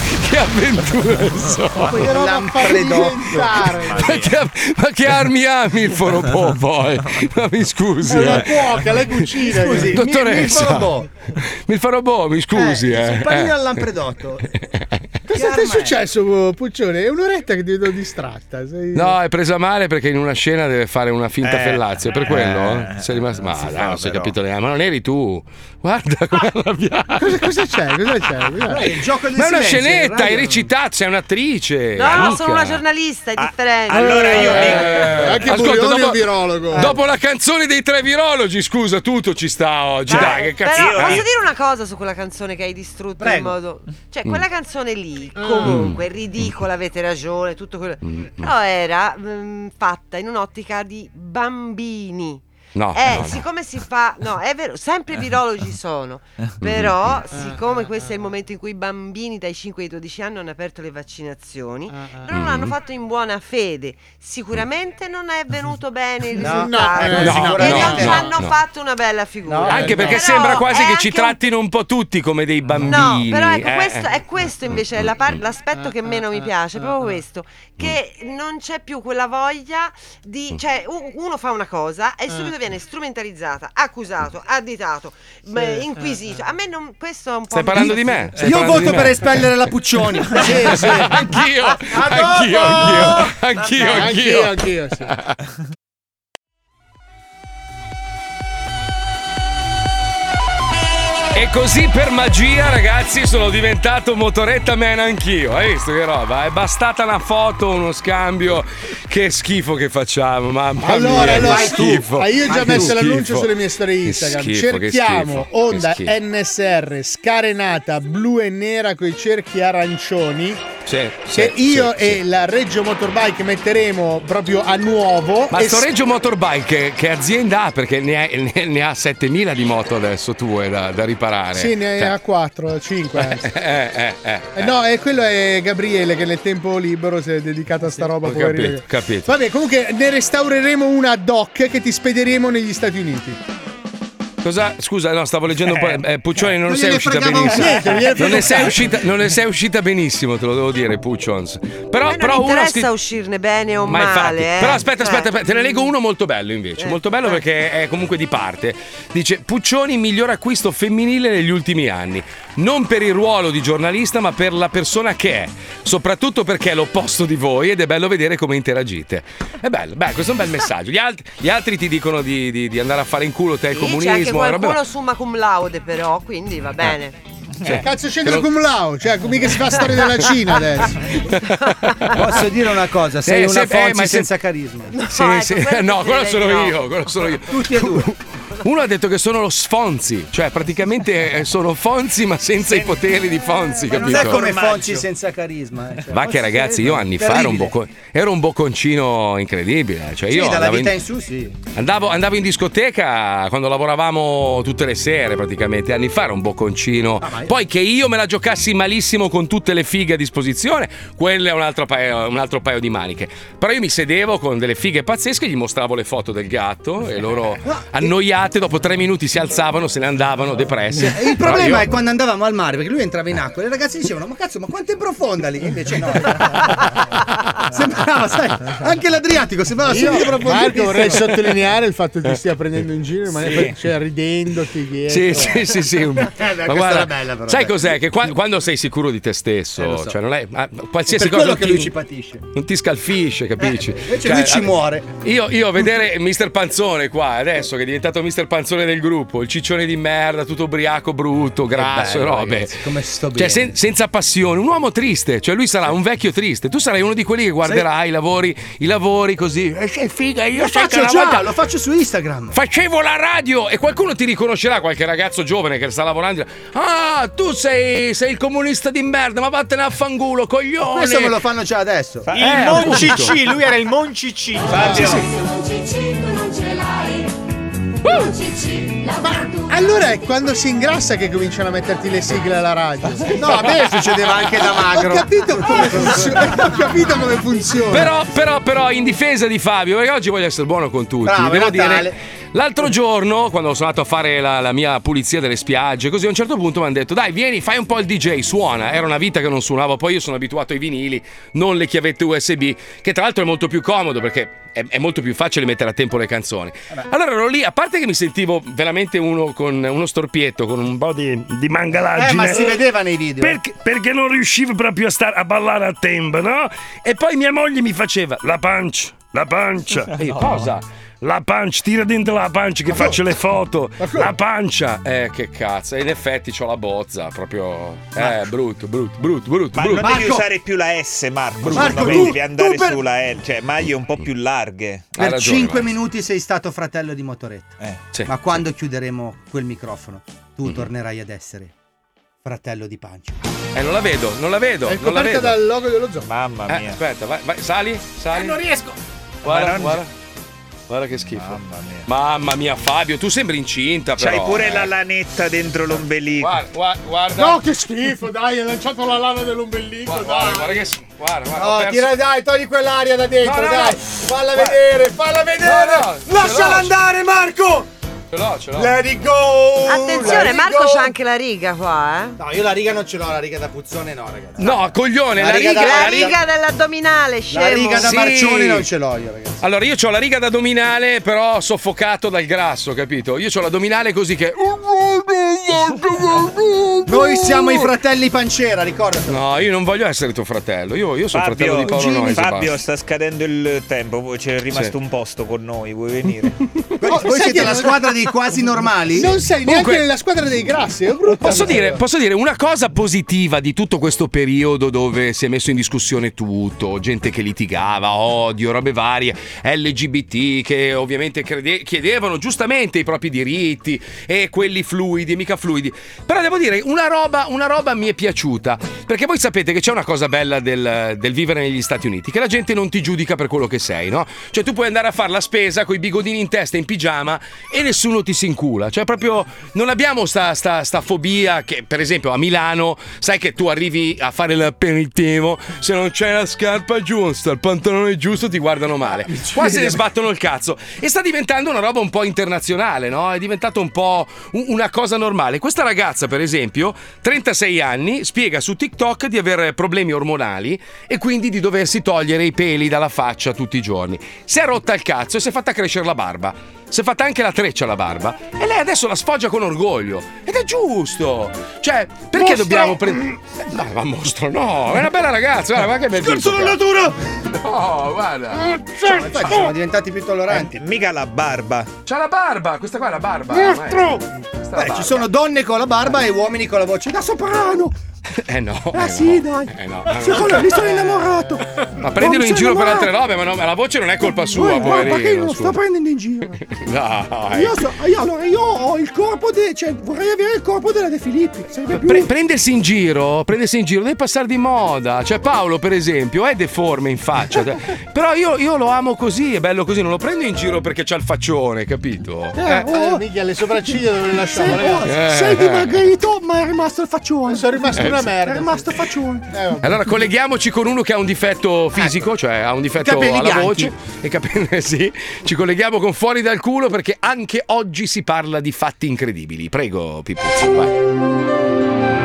che avventure so. Che roba fallimentare. Ma che, ma che armi ami il forobò poi? Ma mi scusi. È una eh. cuoca, lei cucina. Scusi, dottoressa. Mi farobò, mi scusi, eh. Un panino eh. al lampredotto. Cosa ti è successo, Puccione? È un'oretta che ti vedo distratta. Sei... No, è presa male perché in una scena deve fare una finta Eh, fellazio. Per quello? eh, Sei rimasto. Ma si dai, fa, non si è capito neanche. Ma non eri tu. Guarda come arrabbiata. Cosa, cosa c'è? Cosa c'è? Guarda. il gioco del Ma è una silenzio, scenetta, hai recitato, sei un'attrice. No, amica. sono una giornalista, è differente. allora io Eh, Anche ascolta, è dopo, un virologo. dopo la canzone dei tre virologi, scusa, tutto ci sta oggi. Dai, che cazzo. Però eh? posso dire una cosa su quella canzone che hai distrutto in Prego. modo. Cioè, Mm. quella canzone lì, comunque, ridicola, avete ragione, tutto quello. Però era mm, fatta in un'ottica di bambini. No, Eh, no, no. siccome si fa, no, è vero, sempre i virologi sono, però siccome questo è il momento in cui i bambini dai 5 ai 12 anni hanno aperto le vaccinazioni, non l'hanno fatto in buona fede, sicuramente non è venuto bene il No, risultato no, e no, non no, ci no, hanno no. fatto una bella figura. Anche perché Però sembra quasi che ci anche un- trattino un po' tutti come dei No, bambini. però ecco, eh, questo, eh. è questo invece è la par- l'aspetto che meno mi piace, proprio questo, che non c'è più quella voglia di, cioè uno fa una cosa e subito viene strumentalizzata, accusato, additato, beh, inquisito. A me non, questo è un po'... Stai parlando di me? Stai Io voto me? per espellere la Puccioni. Sì, sì. Anch'io, anch'io, anch'io, anch'io, Anch'io, anch'io. anch'io, sì. E così per magia, ragazzi, sono diventato motoretta man anch'io. Hai visto che roba? È bastata una foto, uno scambio. Che schifo che facciamo, mamma Allora, mia, allora schifo. ah, io ho già messo l'annuncio schifo. sulle mie storie Instagram. schifo, Cerchiamo schifo. NSR scarenata blu e nera con i cerchi arancioni. Sì, Che sì, io sì, e la Reggio Motorbike metteremo proprio a nuovo. Ma sto Reggio Motorbike che, azienda ha? Perché ne, ha- ne- ha 7000 di moto adesso tue da, da riparare. Sì, ne Cioè, ha 4, 5. eh, eh, eh, Eh, no, e quello è Gabriele che nel tempo libero si è dedicato a sta roba. Ho capito, capito. Vabbè, comunque ne restaureremo una ad hoc che ti spederemo negli Stati Uniti. Cosa? Scusa, no, stavo leggendo un po'. Eh, Puccioni, non, Non sei uscita benissimo. niente, non ne sei uscita, non ne sei uscita benissimo, te lo devo dire, Puccions. Però, però non uno ha interessa scritto- uscirne bene o Ma male. infatti, eh. però aspetta, aspetta, aspetta, te ne leggo uno molto bello invece. Eh, molto bello eh. perché è comunque di parte. Dice: Puccioni, miglior acquisto femminile negli ultimi anni. Non per il ruolo di giornalista, ma per la persona che è. Soprattutto perché è l'opposto di voi ed è bello vedere come interagite. È bello, beh, questo è un bel messaggio. Gli altri, gli altri ti dicono di, di- di andare a fare in culo te il Sì, c'è anche comunismo. e robe qualcuno va- summa cum laude però, quindi va bene. Cioè, Cazzo c'entra cum laude, cioè mica si fa storia della Cina adesso. Posso dire una cosa? Sei Eh, una se- eh, ma se- senza carisma. Sì, ecco, sì. quello No, quello sono no. io, quello sono io. Tutti e due. Uno ha detto che sono lo Sfonzi, cioè praticamente eh, sono Fonzi ma senza i poteri di Fonzi, Ma non capito? è come Fonzi senza carisma. eh, cioè, Va che ragazzi, io anni fa ero un, terribile. bocco- ero un bocconcino incredibile. Cioè Sì, io dalla andavo vita in, in su, sì. andavo, andavo in discoteca quando lavoravamo tutte le sere praticamente. Anni fa ero un bocconcino. Poi che io me la giocassi malissimo con tutte le fighe a disposizione, quello è un altro, paio, un altro paio di maniche. Però io mi sedevo con delle fighe pazzesche, gli mostravo le foto del gatto e loro annoiati fatte, dopo tre minuti si alzavano, se ne andavano depressi. E il problema io- è quando andavamo al mare, perché lui entrava in acqua e le ragazze dicevano: Ma cazzo, ma quanto è profonda lì? Invece no. sembrava, sai, anche l'Adriatico sembrava Io, subito profondissimo. Marco, vorrei sottolineare il fatto che ti stia prendendo in giro, ma Sì. cioè, ridendoti dietro. Sì, sì, sì, sì. Ma guarda, bella, però, sai dai. cos'è? Che qua- quando sei sicuro di te stesso, Eh, so. cioè non è ma qualsiasi Per cosa quello non che ti, lui ci patisce. non ti scalfisce, capisci? invece Cioè, lui ci eh, muore. Io, io vedere Mister Panzone qua adesso che è diventato Mister Panzone del gruppo, il ciccione di merda, tutto ubriaco, brutto, grasso, bello, e robe. ragazzi, come sto Cioè, bene. sen- senza passione, un uomo triste, cioè lui sarà un vecchio triste. Tu sarai uno di quelli che guarderà i lavori, i lavori così. E sei figa, io Lo faccio già, volta lo faccio su Instagram. facevo la radio e qualcuno ti riconoscerà, qualche ragazzo giovane che sta lavorando. Ah, tu sei, sei il comunista di merda, ma vattene a fangulo, coglione. Questo me lo fanno già adesso. Il Eh, Monci appunto. C, lui era il Monci C. Sì, sì. Ma allora è quando si ingrassa che cominciano a metterti le sigle alla radio. No, a me succedeva anche da magro. Ho capito come funziona. Ho capito come funziona. Però, però, però, in difesa di Fabio, perché oggi voglio essere buono con tutti. Bravo, Devo Natale. dire, l'altro giorno, quando sono andato a fare la, la mia pulizia delle spiagge, così a un certo punto mi hanno detto: Dai, vieni, fai un po' il DJ, suona. Era una vita che non suonavo, poi io sono abituato ai vinili, non le chiavette USB, che tra l'altro è molto più comodo perché è, molto più facile mettere a tempo le canzoni. Allora ero lì, a parte che mi sentivo veramente uno con uno storpietto, con un po' di, di mangalaggine. Eh, ma si vedeva nei video. Perché, perché non riuscivo proprio a, star, a ballare a tempo, no? E poi mia moglie mi faceva la pancia, la pancia. E io, cosa? La pancia, tira dentro la pancia che faccio le foto. La pancia. Eh, che cazzo. E in effetti ho la bozza, proprio. Eh, brutto, brutto, brutto, brutto. Ma brutto. non devi usare più la S, Marco. Marco, tu- devi andare per- sulla L, cioè maglie un po' più larghe. Per 5 minuti sei stato fratello di motoretta. Sì. Ma quando chiuderemo quel microfono, tu tornerai ad essere fratello di pancia. Eh, non la vedo, non la vedo. È non la coperta vedo. dal logo dello zoo. Mamma Eh, mia. aspetta, vai, vai, sali, sali. Non riesco. Guarda, guarda. Guarda che schifo. Mamma mia. Mamma mia, Fabio, tu sembri incinta, però. C'hai pure eh. la lanetta dentro l'ombelico. Guarda, guarda, guarda. No, che schifo, dai, hai lanciato la lana dell'ombelico, Guarda, dai. guarda che. Guarda, guarda. ho No, tira, dai, togli quell'aria da dentro, No, no, dai. no. Falla Guarda. vedere, falla vedere. No, no, ce Lasciala andare, Marco. Ce l'ho, ce l'ho. Let it go. Attenzione, let Marco go. c'ha anche la riga qua, eh. No, io la riga non ce l'ho, la riga da puzzone no, ragazzi. No, coglione, La la, riga riga, da- La riga- riga dell'addominale, scemo. La riga da Sì. marcione non ce l'ho io, ragazzi. Allora, io ho la riga d'addominale, però soffocato dal grasso, capito? Io ho l'addominale così che. Noi siamo i fratelli Pancera, ricordati. No, io non voglio essere tuo fratello. Io, io sono fratello di Paolo Fabio, Noyes. e Fabio, basta. sta scadendo il tempo, c'è rimasto Sì. un posto con noi, vuoi venire? Voi, voi siete la squadra dei quasi normali? Non sei neanche Comunque- nella squadra dei grassi. Posso dire, posso dire una cosa positiva di tutto questo periodo dove si è messo in discussione tutto, gente che litigava, odio, robe varie, LGBT che ovviamente crede- chiedevano giustamente i propri diritti e quelli fluidi, mica fluidi. Però devo dire, una roba, una roba mi è piaciuta, perché voi sapete che c'è una cosa bella del, del vivere negli Stati Uniti, che la gente non ti giudica per quello che sei, no? Cioè tu puoi andare a fare la spesa con i bigodini in testa in pigiama e nessuno ti si incula, cioè proprio non abbiamo sta, sta, sta fobia che per esempio a Milano sai che tu arrivi a fare l'aperitivo se non c'è la scarpa giusta il pantalone giusto ti guardano male. Qua se ne sbattono il cazzo. E sta diventando una roba un po' internazionale no? è diventato un po' un- una cosa normale. Questa ragazza per esempio 36 anni spiega su TikTok di avere problemi ormonali e quindi di doversi togliere i peli dalla faccia tutti i giorni. Si è rotta il cazzo e si è fatta crescere la barba si è fatta anche la treccia alla barba e lei adesso la sfoggia con orgoglio ed è giusto cioè perché dobbiamo prendere no ma mostro no è una bella ragazza guarda ma che bel Scherzo viso, della cazzo. natura. no guarda Infatti siamo diventati più tolleranti. Eh, mica la barba. c'ha la barba questa qua è la barba Mostro. la Beh, ci sono donne con la barba e uomini con la voce da soprano. Eh no Ah eh sì, no. dai. eh no Secondo mi sono innamorato. ma prendilo in sono giro per innamorato. altre robe ma no, la voce non è colpa sua Eh, guarda che io poverino lo sto prendendo in giro. Dai. Io, so- io- allora, io ho il corpo de, cioè vorrei avere il corpo della De Filippi. Pre- prendersi in giro, prendersi in giro, deve passare di moda. Cioè, Paolo, per esempio, è deforme in faccia. Però io, io lo amo così, è bello così, non lo prendo in giro perché c'ha il faccione, capito? Eh, oh, minchia, le sovraciglia dove le lasciamo, Sei, oh, ragazzi. Eh. sei dimagrito, ma è rimasto il faccione. Sono rimasto Eh, una merda. È rimasto faccione. Allora colleghiamoci con uno che ha un difetto fisico, cioè ha un difetto Capelli alla bianchi. voce. E capelli, sì. Ci colleghiamo con fuori dal culo perché anche oggi si parla di fatti incredibili. Prego, Pippuzzi, vai.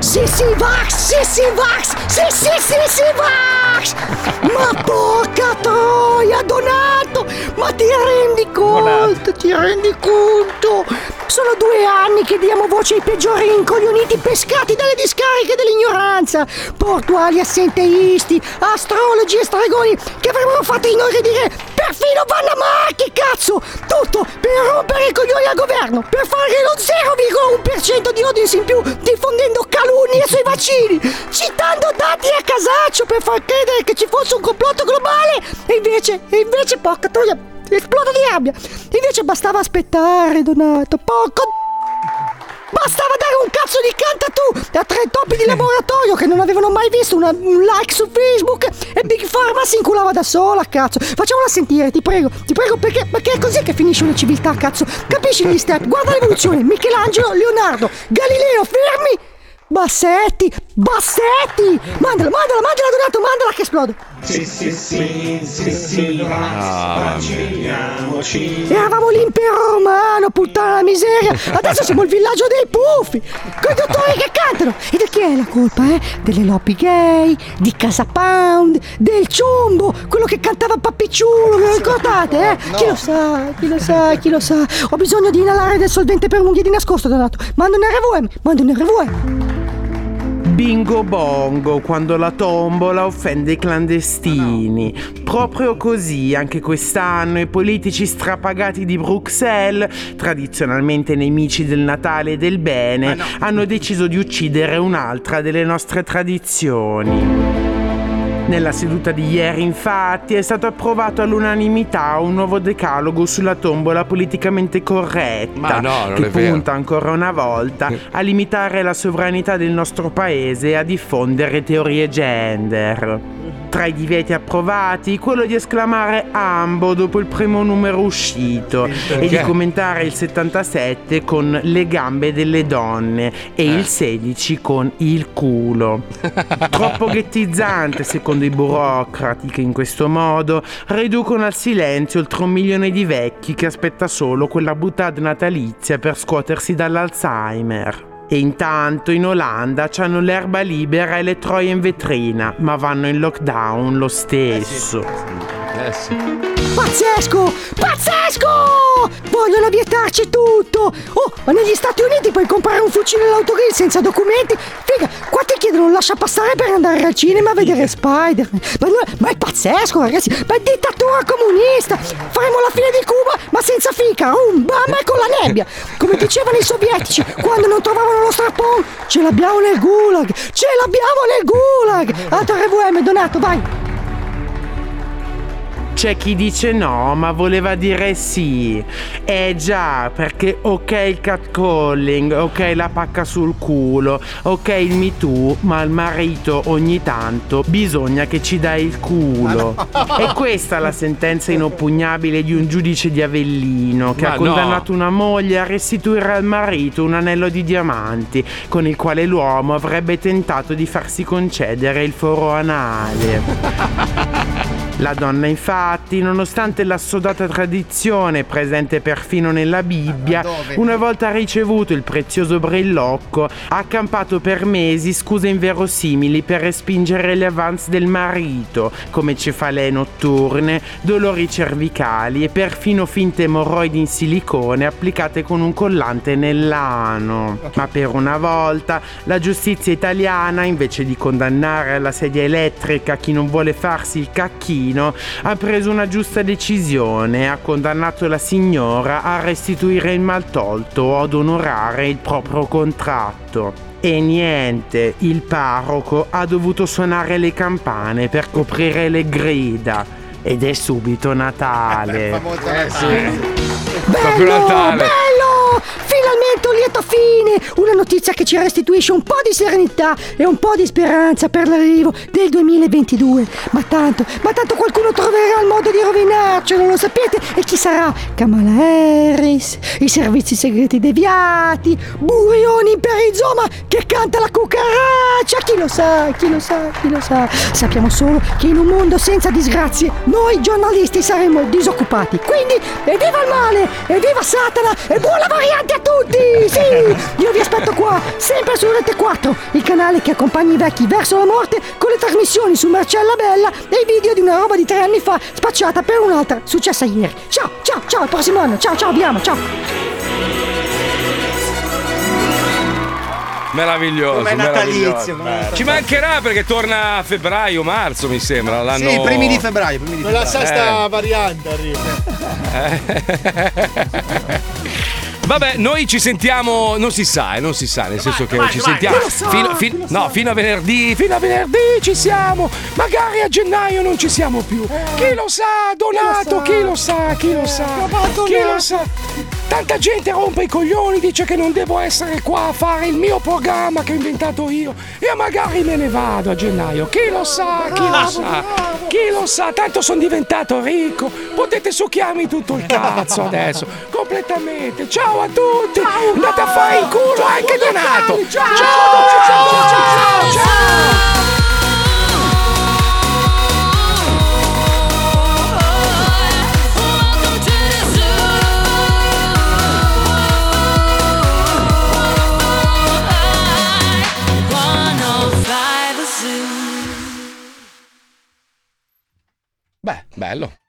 Sì, sì, Vax! Sì, sì, Vax! Sì, sì, sì, sì, Vax! Ma porca troia, Donato! Ma rendi conto? Ti rendi conto? Sono due anni che diamo voce ai peggiori incoglioniti pescati dalle discariche dell'ignoranza! Portuali assenteisti, astrologi e stregoni che avrebbero fatto inorridire perfino Vanna Marchi, cazzo! Tutto per rompere i coglioni al governo, per fare lo 0,1% di audience in più diffondendo calunnie sui vaccini, citando dati a casaccio per far credere che ci fosse un complotto globale e invece, e invece, porca troia, esplodo di rabbia. Invece bastava aspettare, Donato, porco... Bastava dare un cazzo di canta tu a tre topi di laboratorio che non avevano mai visto una- un like su Facebook e Big Pharma si inculava da sola, cazzo. Facciamola sentire, ti prego, ti prego, perché, perché è così che finisce una civiltà, cazzo. Capisci gli step? Guarda l'evoluzione. Michelangelo, Leonardo, Galileo, fermi! Bassetti, Bassetti! Mandala, mandala, mandala, Donato, mandala che esplode! Sì, sì, sì, sì, sì, Ah, vacciniamoci. Eravamo l'impero romano, puttana la miseria! Adesso siamo il villaggio dei puffi! Con i dottori che cantano! E di chi è la colpa, eh? Delle lobby gay, di Casa Pound, del ciumbo, quello che cantava Pappicciulo, ve lo ricordate, eh? Chi lo sa, chi lo sa, chi lo sa? Ho bisogno di inalare del solvente per unghie di nascosto, Donato! Mando un RVM, mando un RVM! Bingo bongo quando la tombola offende i clandestini. Proprio così anche quest'anno i politici strapagati di Bruxelles, tradizionalmente nemici del Natale e del bene, hanno deciso di uccidere un'altra delle nostre tradizioni. Nella seduta di ieri, infatti, è stato approvato all'unanimità un nuovo decalogo sulla tombola politicamente corretta, no, che punta ancora una volta a limitare la sovranità del nostro paese e a diffondere teorie gender. Tra i divieti approvati, quello di esclamare ambo dopo il primo numero uscito e di commentare il 77 con le gambe delle donne e il 16 con il culo. Troppo ghettizzante secondo i burocrati che in questo modo riducono al silenzio oltre un milione di vecchi che aspetta solo quella buttata natalizia per scuotersi dall'Alzheimer. E intanto in Olanda c'hanno l'erba libera e le troie in vetrina, ma vanno in lockdown lo stesso. Eh sì. Pazzesco! Pazzesco! Vogliono vietarci tutto! Oh, ma negli Stati Uniti puoi comprare un fucile all'autogrill senza documenti? Figa, qua ti chiedono un lascia passare per andare al cinema a vedere Spider. Ma, ma è pazzesco, ragazzi! Ma è dittatura comunista! Faremo la fine di Cuba, ma senza fica! Un bam e con la nebbia! Come dicevano i sovietici, quando non trovavano lo strappone, ce l'abbiamo nel gulag! Ce l'abbiamo nel gulag! Altro RVM, Donato, vai! C'è chi dice no, ma voleva dire sì. Eh già, perché ok il catcalling, ok la pacca sul culo, ok il Me Too, ma al marito ogni tanto bisogna che ci dai il culo. E questa è la sentenza inoppugnabile di un giudice di Avellino che Ma ha no. condannato una moglie a restituire al marito un anello di diamanti con il quale l'uomo avrebbe tentato di farsi concedere il foro anale. La donna infatti, nonostante l'assodata tradizione presente perfino nella Bibbia, una volta ricevuto il prezioso brillocco, ha accampato per mesi scuse inverosimili per respingere le avance del marito, come cefalee notturne, dolori cervicali e perfino finte emorroidi in silicone applicate con un collante nell'ano. Ma per una volta la giustizia italiana, invece di condannare alla sedia elettrica chi non vuole farsi il cacchino, ha preso una giusta decisione e ha condannato la signora a restituire il maltolto o ad onorare il proprio contratto. E niente, il parroco ha dovuto suonare le campane per coprire le grida. Ed è subito Natale. Eh sì. Bello, Natale. bello! finalmente un lieto fine! Una notizia che ci restituisce un po' di serenità e un po' di speranza per l'arrivo del 2022. Ma tanto, ma tanto qualcuno troverà il modo di rovinarcelo, lo sapete? E chi sarà? Kamala Harris, i servizi segreti deviati, Burioni per Izoma che canta la cucaraccia, chi lo sa, chi lo sa, chi lo sa. Sappiamo solo che in un mondo senza disgrazie noi giornalisti saremo disoccupati. Quindi, evviva il male, evviva Satana e buona variante a tutti! Sì! Io vi aspetto qua, sempre su Rete 4, il canale che accompagna i vecchi verso la morte con le trasmissioni su Marcella Bella e i video di una roba di tre anni fa spacciata per un'altra successa ieri. Ciao, ciao, ciao, al prossimo anno. Ciao, ciao, vi amo, ciao. Meraviglioso. Com'è natalizio, natalizio. Ci mancherà perché torna a febbraio, marzo, mi sembra. L'anno... Sì, i primi di febbraio. Primi di Con la febbraio. sesta variante arriva. Vabbè, noi ci sentiamo, non si sa, eh, non si sa, nel senso che vai, ci vai. sentiamo Chi lo sa, fino, chi fin- lo no, sa. fino a venerdì, fino a venerdì ci siamo. Magari a gennaio non ci siamo più. Chi lo sa, Donato, chi lo sa, chi lo sa, chi lo sa. Tanta gente rompe i coglioni, dice che non devo essere qua a fare il mio programma che ho inventato io e magari me ne vado a gennaio. Chi lo sa, chi lo sa, chi lo sa, tanto sono diventato ricco. Potete succhiarmi tutto il cazzo adesso, completamente. Ciao a tutti, andate a fare il culo anche Donato. Ciao, ciao, ciao, ciao. Beh, bello.